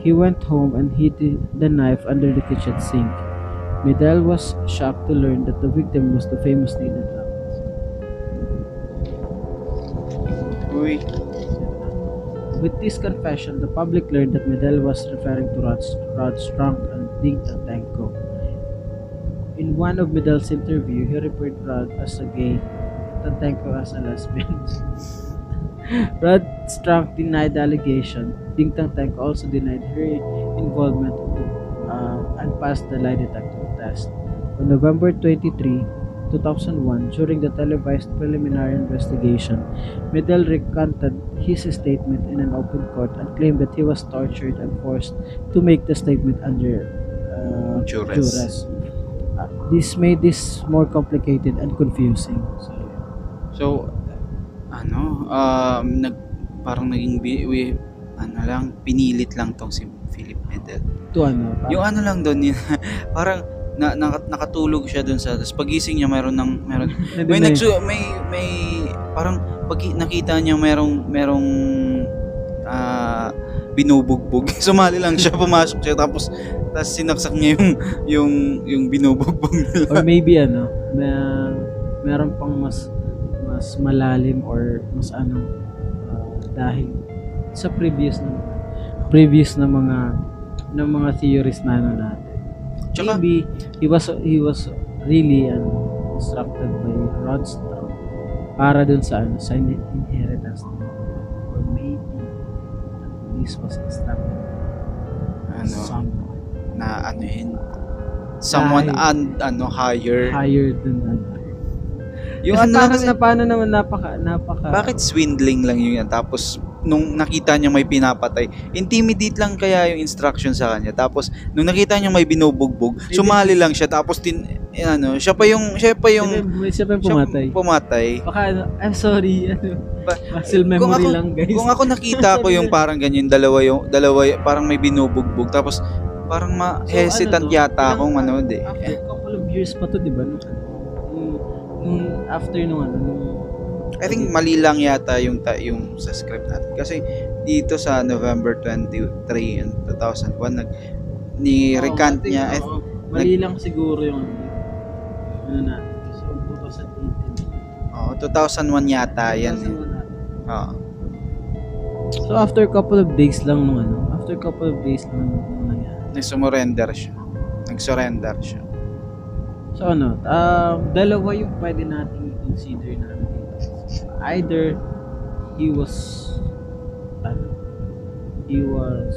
He went home and hid the knife under the kitchen sink. Middle was shocked to learn that the victim was the famous Nathan Roberts. Uy, With this confession, the public learned that Middle was referring to Rod, Rod Strong and Ding Tatanko. In one of Middle's interview, he referred Rod as a gay, Tatanko as a lesbian. Rod Strong denied the allegation. Ding Tatanko also denied her involvement uh, and passed the lie detector test. On November 23, 2001, during the televised preliminary investigation, Middle recanted his statement in an open court and claimed that he was tortured and forced to make the statement under uh, Duress. duress. Uh, this made this more complicated and confusing. So, So, ano, um, nag, parang naging, bi, wi, ano lang, pinilit lang tong si Philip Medel. to ano, parang- Yung ano lang doon, yun, parang na, naka- nakatulog siya doon sa, tapos pagising niya mayroon ng, meron, may na nagsu, may, may, parang pag nakita niya merong, merong, ah, binubugbog. Sumali lang siya, pumasok siya, tapos, tapos sinaksak niya yung, yung, yung binubugbog nila. or maybe ano, may, meron pang mas mas malalim or mas ano uh, dahil sa previous na previous na mga ng mga theories na ano natin. Tsaka- maybe he was he was really ano, instructed by Rod Strong para dun sa ano sa in- inheritance niya. or maybe this was instructed Ano, someone na ano yun, someone Dahil- un, ano, higher. higher than ano. Yung Kasi ano parang na paano naman napaka napaka bakit swindling lang yun yan? Tapos, nung nakita niya may pinapatay, intimidate lang kaya yung instruction sa kanya. Tapos, nung nakita niya may binubugbog, sumali lang siya. Tapos, tin, eh, ano, siya pa yung, siya pa yung, siya pa yung siya pumatay. pumatay. Baka ano, I'm sorry, ano, Ba- muscle memory kung ako, lang guys. Kung ako nakita ko yung parang ganyan, dalawa yung, dalawa, parang may binubugbog. Tapos, parang ma-hesitant ano to? yata Ilang- akong manood eh. After couple of years pa to, di ba? Nung, nung, nung after nung ano, nung, I think mali lang yata yung ta- yung sa script natin kasi dito sa November 23 and 2001 nag ni Oo, recant niya eh, oo. mali lang siguro yung ano, natin. So, 2018. oh, 2001 yata yan eh. 2001 natin. Oo. So, after couple of days lang nung ano, after couple of days lang nung nangyari. nag-surrender siya nag-surrender siya So ano, um, dalawa yung pwede nating i-consider natin. Either he was ano, he was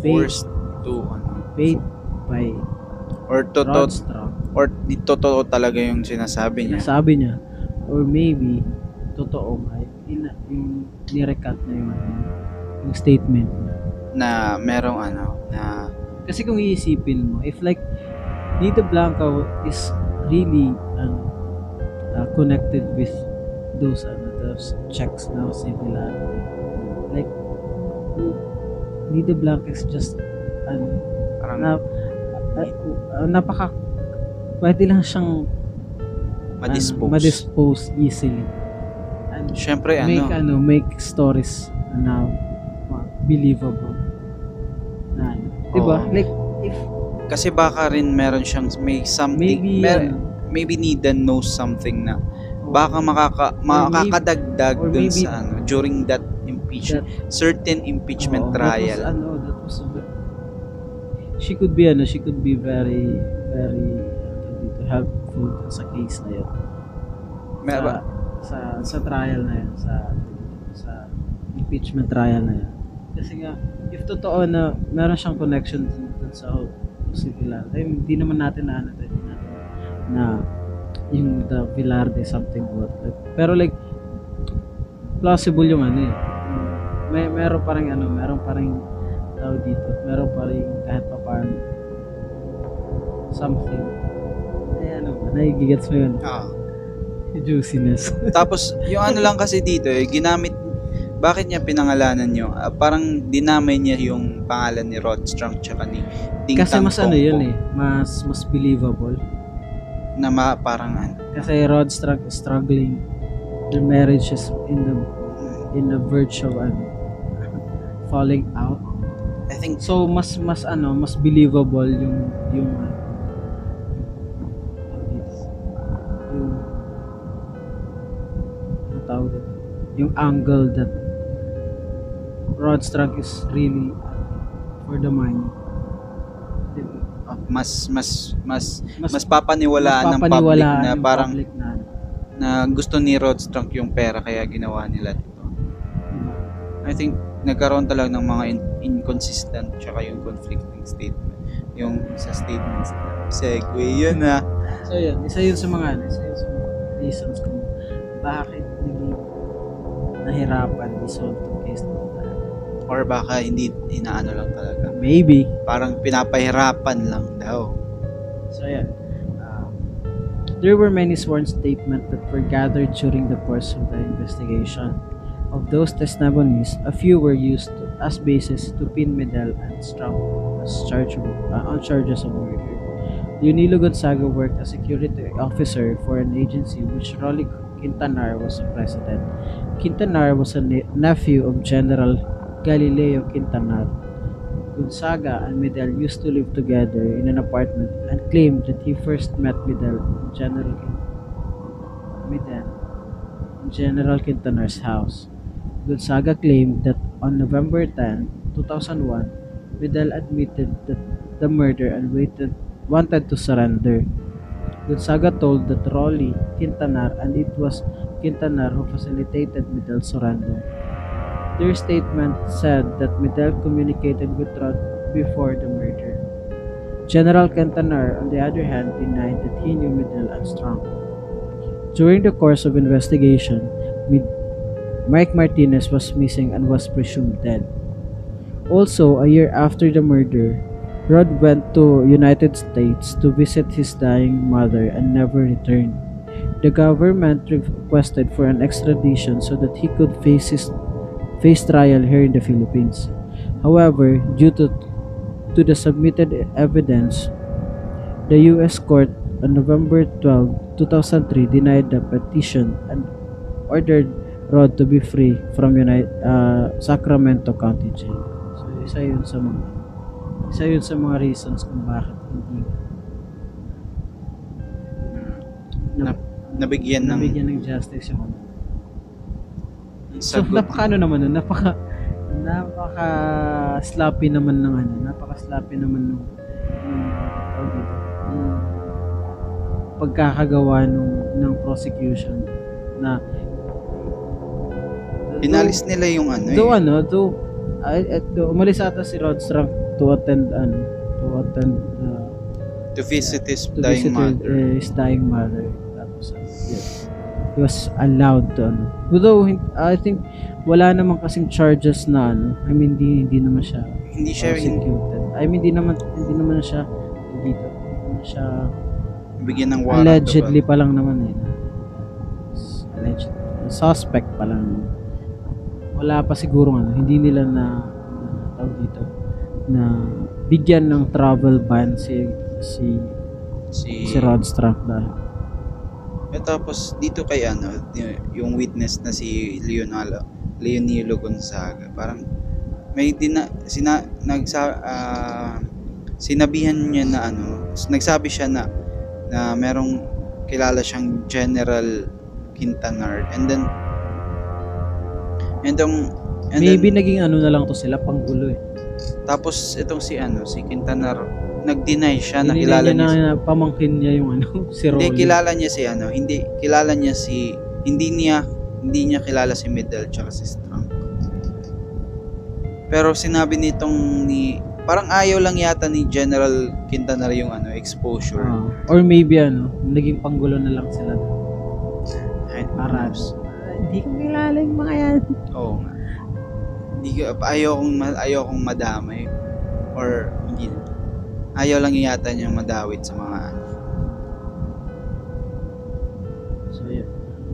paid, Forced to, ano, paid by or totoo, or di totoo talaga yung sinasabi niya. Sinasabi niya. Or maybe, totoo nga, in, yung nirecut na yung, yung statement niya. na merong ano, na Kasi kung iisipin mo, if like, Nita Blanca is really uh, connected with those ano, those checks na similar. Like, Nita Blanca is just ano, parang na, uh, uh, napaka pwede lang siyang madispose. ano, madispose easily. And Siyempre, make ano, ano, make stories na uh, believable. Na, ano, 'di ba? Oo. Like if kasi baka rin meron siyang, may something, maybe mer- ano, maybe Nida knows something na baka makaka, makakadagdag or dun maybe- sa ano, during that impeachment, certain impeachment Oo, trial. That was, ano, that was she could be ano, she could be very very dito, helpful sa case na yun. May- sa, sa sa trial na yun, sa sa impeachment trial na yun. Kasi nga if totoo na meron siyang connection dun, dun sa si Villar, eh, hindi naman natin na ano, na yung the Villarde something what. Like, pero like plausible yung ano eh. May meron pa rin ano meron pa rin tao dito. Meron pa rin kahit pa paano. Something. Eh ano ba nagigigets mo yun? Ah. yung juiciness. Tapos, yung ano lang kasi dito, eh, ginamit, bakit niya pinangalanan nyo? Ah, parang dinamay niya yung pangalan ni Rod Strong tsaka ni Ding kasi mas ano Kong yun Kong eh mas mas believable Na ma, parang ano. kasi Rod strug- struggling their marriage is in the in the verge of ano falling out I think, So mas mas ano, mas believable yung yung ano, yung ano tawag dito? yung angle that Rod Strunk is really for the money. Mas, mas, mas, Mas, mas papaniwalaan ng public papaniwalaan na yung parang public na, na gusto ni Rod Strunk yung pera kaya ginawa nila ito. diba? I think nagkaroon talaga ng mga in- inconsistent tsaka yung conflicting statement. Yung sa statements na segue yun ah. So yun, isa yun sa mga ano, isa yun sa mga reasons kung bakit naging nahirapan na ito. Or baka hindi inaano lang talaga. Maybe. Parang pinapahirapan lang daw. So yeah. Um, there were many sworn statements that were gathered during the course of the investigation. Of those testimonies, a few were used to, as basis to pin Medel and Strong as charge of, uh, on charges of murder. Leonilo Gonzaga worked as security officer for an agency which Rolly Quintanar was the president. Quintanar was a ne- nephew of General Galileo Quintanar. Gonzaga and Medel used to live together in an apartment and claimed that he first met Medel in General Medel in General Quintanar's house. Gonzaga claimed that on November 10, 2001, Medel admitted that the murder and waited, wanted to surrender. Gonzaga told that Rolly Quintanar and it was Quintanar who facilitated Medel's surrender. Their statement said that Medel communicated with Rod before the murder. General Quintanar, on the other hand, denied that he knew Medel and Strong. During the course of investigation, Mike Martinez was missing and was presumed dead. Also, a year after the murder, Rod went to United States to visit his dying mother and never returned. The government requested for an extradition so that he could face his face trial here in the Philippines. However, due to, to the submitted evidence, the U.S. court on November 12, 2003 denied the petition and ordered Rod to be free from United, uh, Sacramento County Jail. So, isa yun sa mga isa yun sa mga reasons kung bakit hindi Na, nabigyan ng nabigyan ng justice yung. So, sagot. napaka ano naman nun, napaka napaka sloppy naman ng ano, napaka sloppy naman tawag dito, nung pagkakagawa nung ng prosecution na Pinalis nila yung ano eh. ano, ay, at, though, umalis ata si Rod Strunk to attend, ano, to attend, uh, To visit his to dying visit mother. uh, his dying mother. Uh, he was allowed to, ano. Although, I think, wala naman kasing charges na, ano, I mean, hindi, hindi naman siya Hindi siya prosecuted. I mean, hindi naman, hindi naman siya, dito, hindi naman siya, bigyan ng warrant. allegedly pa lang naman eh. Allegedly. Suspect pa lang. Wala pa siguro ano, hindi nila na, tawag dito na bigyan ng travel ban si si Si, si Rod Strunk dahil Eh, tapos dito kay ano, yung witness na si Leonalo, Leonilo Gonzaga, parang may dina, sina, nagsa, ah, sinabihan niya na ano, nagsabi siya na na merong kilala siyang General Quintanar and then and then and maybe then, naging ano na lang to sila panggulo eh. tapos itong si ano si Quintanar nag-deny siya na kilala niya niya na, pamangkin niya yung ano si Rolly. Hindi kilala niya si ano, hindi kilala niya si hindi niya hindi niya kilala si Middle tsaka si Strong. Pero sinabi nitong ni parang ayaw lang yata ni General Quintanar yung ano exposure. Ah, or maybe ano, naging panggulo na lang sila. Ay, Para knows? hindi ko kilala yung mga yan. Oo nga. Hindi ko ayaw kong ayaw kong madamay or ayaw lang yata niyang madawit sa mga ano. So, yeah.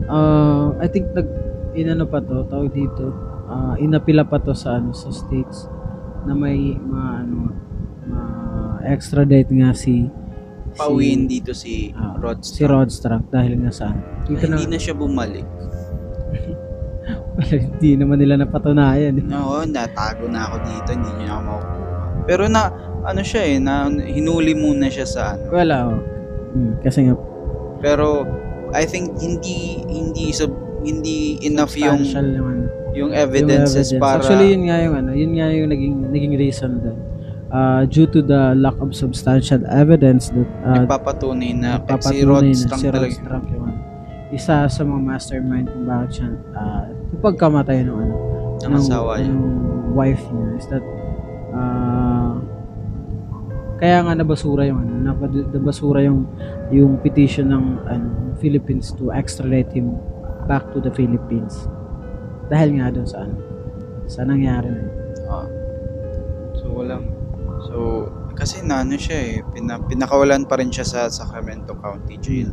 Uh, I think nag inano pa to, tawag dito, uh, inapila pa to sa ano sa states na may ma ano ma extradite nga si Pauwiin dito si ah, Rod si Rod Strunk dahil nga sa ano. Dito na, Hindi na siya bumalik. hindi naman nila napatunayan. Oo, natago na ako dito, hindi niya ako makukuha. Pero na, ano siya eh, na hinuli muna siya sa ano. Wala oh. Hmm, kasi nga Pero, I think hindi, hindi, sub, hindi enough yung, substantial yung, ano, yung evidences evidence. para, Actually, yun nga yung ano, yun nga yung naging naging reason doon. Uh, due to the lack of substantial evidence that uh, nagpapatunay na si papatunay Rod na Strunk si Rod talaga. Strunk yung ano, isa sa mga mastermind kung bakit siya uh, pagkamatay ng ano Ng asawa niya. ng wife niya is that kaya nga nabasura yung ano nabasura yung yung petition ng ano Philippines to extradite him back to the Philippines dahil nga doon sa ano sa nangyari na yun. Ah. So, walang, so, kasi na ano siya eh, pina, pinakawalan pa rin siya sa Sacramento County Jail.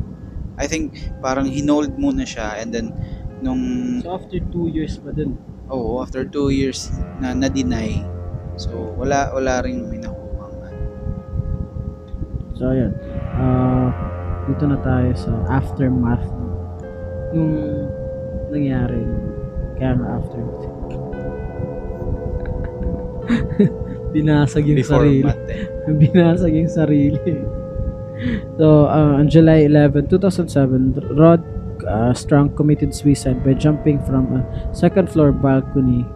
I think, parang hinold muna siya and then, nung so after two years pa dun Oo, after two years na na-deny. So, wala wala rin may nakuha. So, ayan. Ah, dito na tayo sa aftermath nung nangyari. Kaya nga aftermath. Binasag yung Before sarili. eh. Binasag yung sarili. So, uh, on July 11, 2007, Rod uh, Strunk committed suicide by jumping from a second floor balcony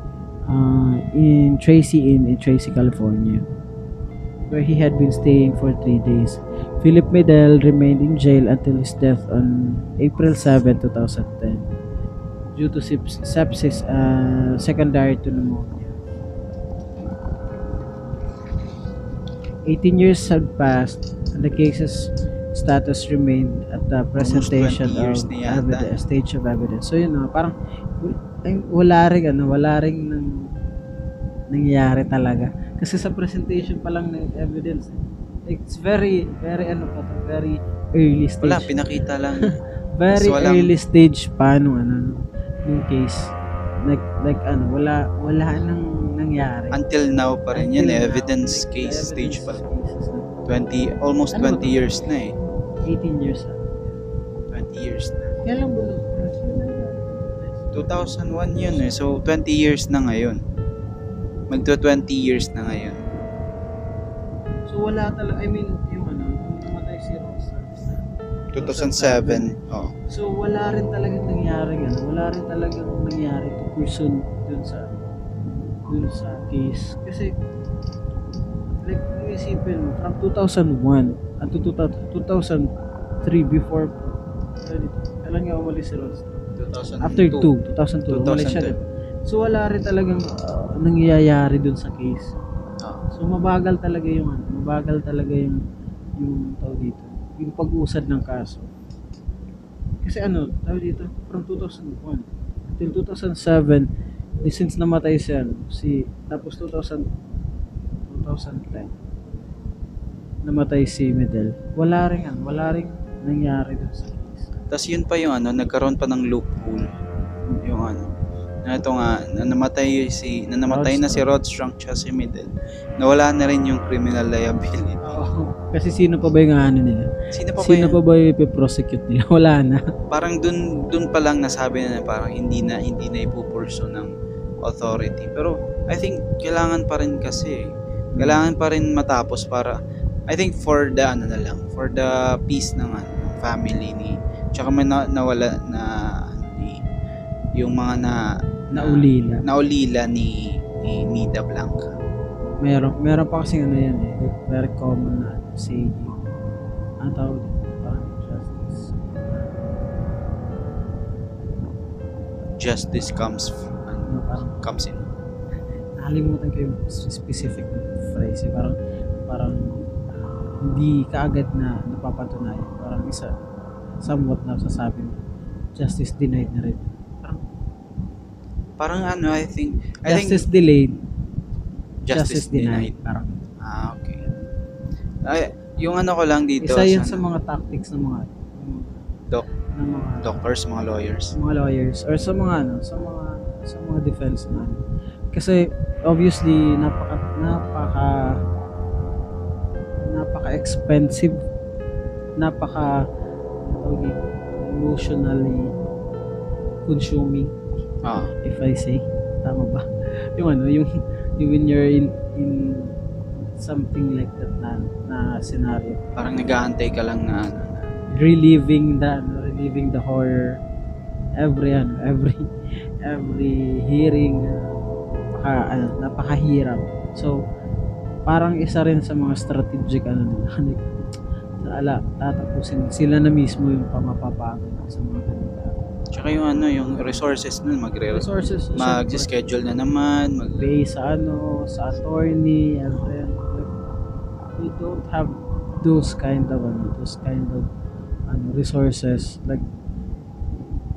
uh, in Tracy Inn in Tracy, California, where he had been staying for three days. Philip Medel remained in jail until his death on April 7, 2010, due to seps- sepsis uh, secondary to pneumonia. 18 years had passed and the case's status remained at the presentation 20 years of evidence, stage of evidence. So yun know, parang wala rin ano, wala rin nang nangyari talaga. Kasi sa presentation pa lang ng evidence, it's very, very ano pa to, very early stage. Wala, pinakita lang. very walang- early stage pa nung ano, nung case. Like, like ano, wala, wala nang nangyari. Until now pa rin yan Until eh. now, Evidence like, case evidence stage pa. na 20, almost Ano ba 20 to? years na eh. 18 years na. 20 years na. Kailan ba? 2001 yun eh. So, 20 years na ngayon. Magto 20 years na ngayon. So wala talaga, I mean, yung ano, namatay si Rosa. 2007. Oh. So wala rin talagang nangyari ano, wala rin talagang nangyari to person dun sa dun sa case. Kasi like isipin mo, from 2001 at to 2000 2003 before kailan nga umalis si Rosa? 2002. After 2, 2002, umalis siya. 2002. diba? So wala rin talagang uh, nangyayari dun sa case. Ah. So mabagal talaga yung ano, mabagal talaga yung yung tawag dito, yung pag-usad ng kaso. Kasi ano, tawag dito, from 2001 till 2007, di since namatay si ano, si tapos 2000 2010 namatay si Medel. Wala ring ano, wala ring nangyari dun sa case. Tapos yun pa yung ano, nagkaroon pa ng loophole. Yung ano, na ito nga, na namatay si, na namatay na si Rod Strunk tsaka si Middle. Nawala na rin yung criminal liability. Oo. Kasi sino pa ba yung ano nila? Sino pa ba Sino pa ba yung ipiprosecute nila? Wala na. Parang dun, dun pa lang nasabi na na parang hindi na, hindi na ipupurso ng authority. Pero I think kailangan pa rin kasi, kailangan pa rin matapos para, I think for the ano na lang, for the peace ng, ano, family ni, tsaka may na, nawala na, yung mga na, Naulila. naulila ni, ni Nida Blanca. Meron, meron pa kasi ano yan eh. Like, very common na ano, saying. Ang tawag dito, parang justice. Justice comes, ano, parang comes in. nakalimutan ko yung specific phrase eh. Parang, parang hindi kaagad na napapatunayan. Parang isa, somewhat na sasabi mo, justice denied na rin. Parang, ano, I think, I justice think, delayed, justice, denied. Parang, Ah, okay. Ay, yung ano ko lang dito, isa yun sa- sa mga tactics ng mga, Doc, ng mga doctors, mga lawyers. mga lawyers or sa mga ano, sa mga sa mga defense na ano. Kasi obviously napaka napaka napaka expensive napaka emotionally consuming Ah, if I say tama ba? Yung ano yung, yung when you're in in something like that na, na scenario. Parang nag-aantay ka lang na ano. reliving the ano, reliving the horror. Every ano every every hearing uh, napaka, ano, napakahirap. So parang isa rin sa mga strategic ano nila like, ala tatapusin. Sila na mismo yung pamapapagod sa mga ganun Tsaka yung ano, yung resources nun, magre resources mag-schedule na naman, mag pay sa ano sa attorney and then like, we don't have those kind of ano those kind of ano resources like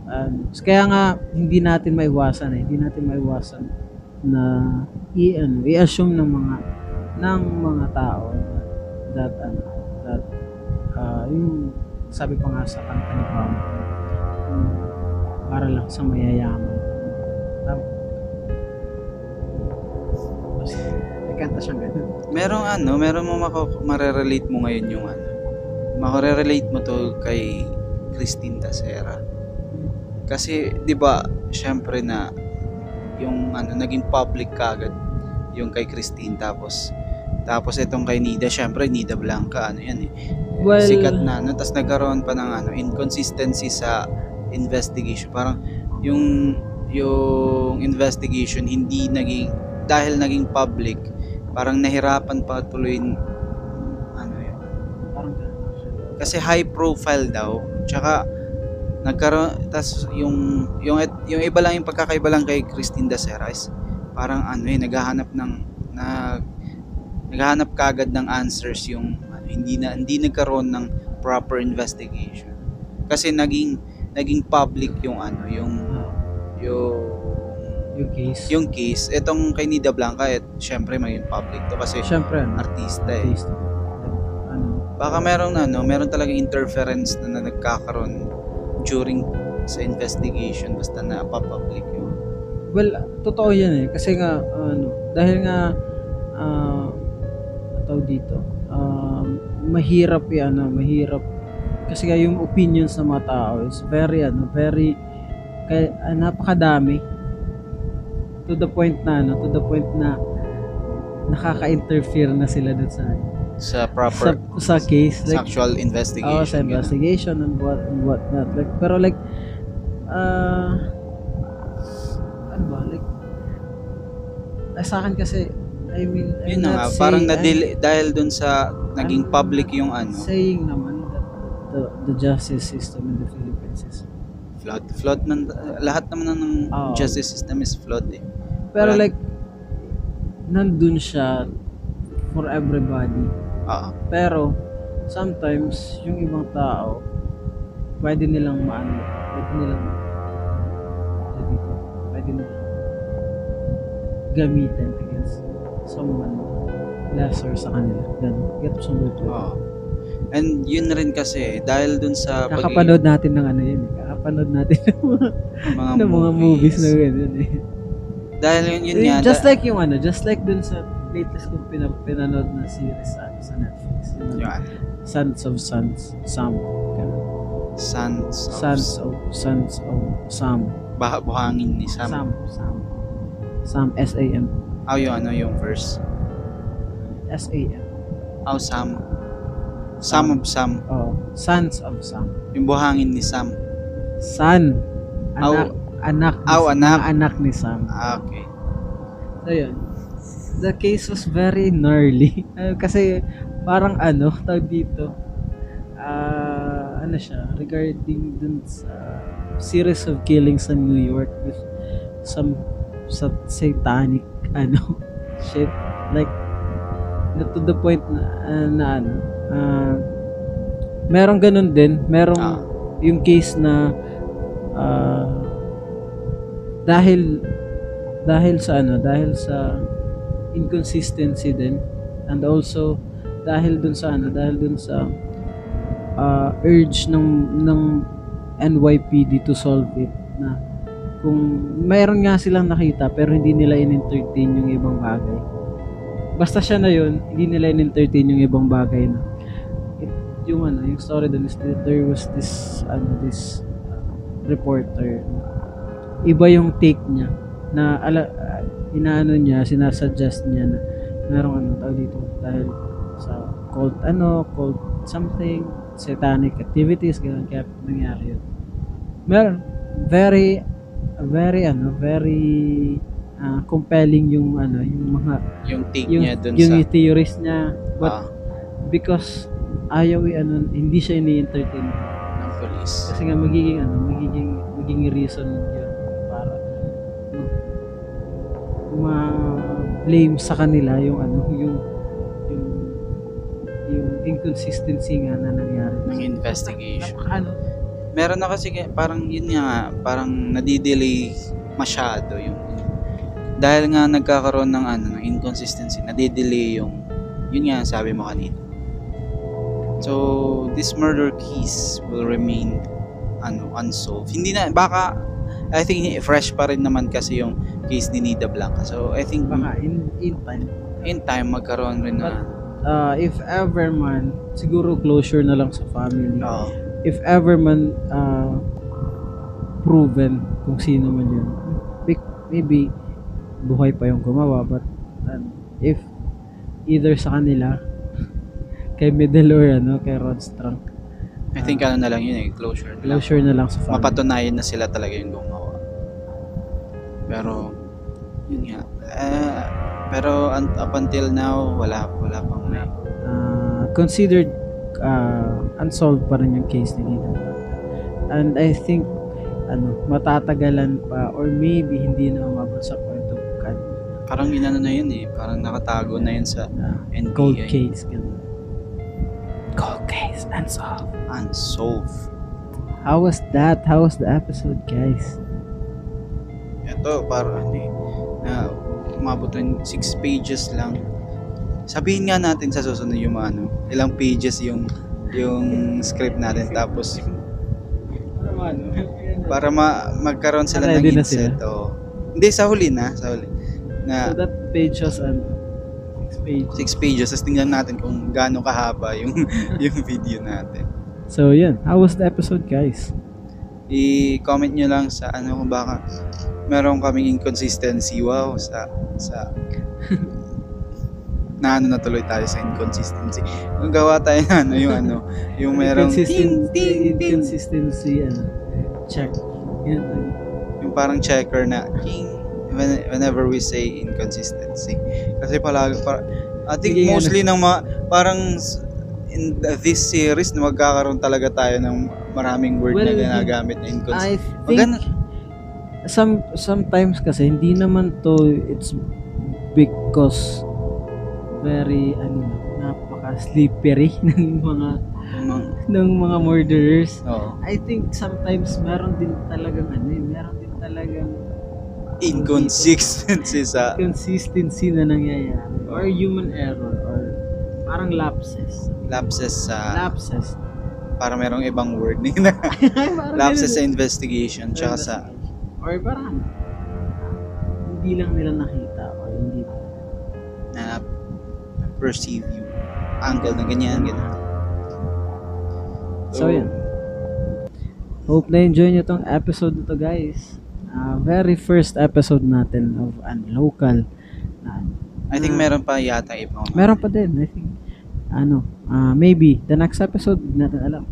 ano kaya nga hindi natin maiwasan eh. Hindi natin maiwasan na i ano i-assume ng mga ng mga tao that ano that ah, yung sabi ko nga sa kanta ni Pam para lang sa mayayaman Tama. Basta, may kanta siyang ganun. merong ano, meron mo mako marerelate mo ngayon yung ano. Makorelate mo to kay Christine Tacera. Kasi 'di ba, syempre na yung ano naging public kagad yung kay Christine tapos tapos itong kay Nida, syempre Nida Blanca, ano yan eh. Well- sikat na, no? Tapos nagkaroon pa ng ano, inconsistency sa investigation. Parang yung yung investigation hindi naging dahil naging public, parang nahirapan pa tuloy ano yun. Kasi high profile daw. Tsaka nagkaroon tas yung yung yung iba lang yung pagkakaiba lang kay Christine Dacera is parang ano eh naghahanap ng nag naghahanap kagad ng answers yung ano, hindi na hindi nagkaroon ng proper investigation. Kasi naging naging public yung ano yung yung Yung case. yung case etong kay Nida Blanca et syempre maging public to kasi Siyempre, ano, artista eh. case. Ano, Baka meron ano, meron talagang interference na, na nagkakaroon during sa investigation basta na public yun. well, totoo yan eh. Kasi nga, ano, dahil nga, ah, tawag dito, um, mahirap yan, ano, mahirap. Kasi nga yung opinions ng mga tao is very, ano, very, kaya, ah, napakadami. To the point na, ano, to the point na nakaka-interfere na sila dun sa, Sa sa, proper sa case. sa Like, actual investigation. Oo, sa investigation and what and what not. Like, pero like, ah, ano ba, like, ay, sa akin kasi, I mean, I'm Yun na not nga, saying- parang nadili, dahil dun sa naging I'm public yung ano, saying naman the, the justice system in the Philippines is Flood. Flood man, lahat naman ng Oo. justice system is flawed eh. Pero Wala- like, nandun siya for everybody. Oo. Pero, sometimes, yung ibang tao, pwede nilang maano, pwede nilang, dito, pwede nilang gamitin against someone lesser sa kanila. Ganun. Get some good Oo. And yun rin kasi, dahil dun sa pag- Kakapanood natin ng ano yun eh. Kakapanood natin ng mga, mga, ng mga movies na ganun eh. Dahil yun, yun Eh, nga. just da- like yung ano, just like dun sa latest kong pina- pinanood na series sa, sa Netflix. Ano, Sons of Sons, Sam. Sons of Sons of Sons of Sam. bah- buhangin ni Sam. Sam. Sam. Sam. S-A-M. Oh, yung ano, yung verse. S-A-M. Oh, Sam. Sam of Sam. Oh. Sons of Sam. Yung buhangin ni Sam. Son. Anak. anak. ni- Aw, anak. anak ni Sam. Ah, okay. So, yun. The case was very gnarly. Uh, kasi, parang ano, tawag dito, ah, ano siya, regarding dun sa series of killings sa New York with some sa satanic, ano, shit. Like, na- to the point na, ah, na ano, ah, merong ganun din, merong Ah. yung case na ah, dahil dahil sa ano, dahil sa inconsistency din and also dahil dun sa ano, dahil dun sa uh, urge ng ng NYPD to solve it na kung mayroon nga silang nakita pero hindi nila in-entertain yung ibang bagay. Basta siya na yun, hindi nila in-entertain yung ibang bagay na yung ano, yung story dun is that there was this ano, this uh, reporter iba yung take niya na ala, uh, inaano niya, sinasuggest niya na merong ano tawag dito dahil sa cult ano, cult something, satanic activities, ganun kaya nangyari yun. Meron, very, very ano, very ah, compelling yung ano, yung mga, Yung take yung, niya dun yung sa... theories niya, but ah, because ayaw i- ano, hindi siya ini-entertain ng police. kasi nga magiging ano, magiging magiging reason yun para ma-blame sa kanila yung ano, yung yung yung inconsistency nga na nangyari. Ng investigation. Ano, Meron na kasi parang yun nga, parang nadidelay masyado yung dahil nga nagkakaroon ng ano ng inconsistency, nadidelay yung yun nga sabi mo kanina. So, this murder case will remain ano unsolved. Hindi na baka I think fresh pa rin naman kasi yung case ni Nida Blanca. So, I think baka in, in time. in time magkaroon rin na Uh, if ever man, siguro closure na lang sa family. Oo. if ever man uh, proven kung sino man yun, Be- maybe buhay pa yung gumawa, but um, if either sa kanila, kay Medel or ano, kay Rod Strunk, I think ano na lang yun eh, closure. na lang. closure na lang sa family. mapatunayan na sila talaga yung gumawa. Pero, yun nga. Eh, pero un- up until now, wala, wala pang may. Uh, considered uh, unsolved pa rin yung case ni Nina. And I think ano, matatagalan pa or maybe hindi na umabot sa point of cut Parang inano na yun eh. Parang nakatago na yun sa na NBI. cold case. Ganun. Cold case unsolved. Unsolved. How was that? How was the episode, guys? Ito, parang ano eh, na umabot ng 6 pages lang. Sabihin nga natin sa susunod yung mga ano, ilang pages yung yung script natin tapos para ma magkaroon sila ng Ready insight. Hindi sa huli na, sa huli. Na So that page was ano, six page. six pages tapos tingnan natin kung gaano kahaba yung yung video natin. So yun, how was the episode, guys? I-comment nyo lang sa ano kung baka meron kaming inconsistency wow sa sa na ano na tuloy tayo sa inconsistency. Kung gawa tayo na ano yung ano, yung merong Inconsistency, ting, ting, ting. inconsistency, ano, check. Yun, ano. yung parang checker na ting when, whenever we say inconsistency. Kasi palagi para I think Sige, mostly ng mga parang in this series na magkakaroon talaga tayo ng maraming word Well, na ginagamit na inconsistent. I think Maganda. some sometimes kasi hindi naman to it's because very ano napaka slippery ng mga ng mga murderers. Oo. I think sometimes meron din talagang ano eh, meron din talagang Inconsistency sa consistency na nangyayari or human error or parang lapses. lapses sa Lapses. para merong ibang word na Parang lapses sa investigation tsaka sa or parang hindi lang nila nakita or hindi na perceive yung angle na ganyan ganyan. So, yun. Hope na enjoy nyo tong episode na to guys. Ah, very first episode natin of an local. na I think meron pa yata ibang meron pa din, I think. Ano, ah, maybe the next episode, hindi natin alam.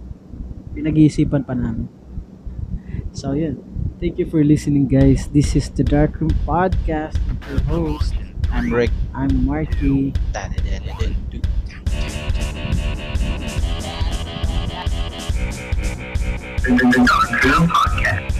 Pinag-iisipan pa namin. So, yun. Thank you for listening guys. This is the Dark Room Podcast with your host. I'm Rick. I'm Marky. The Dark Room Podcast.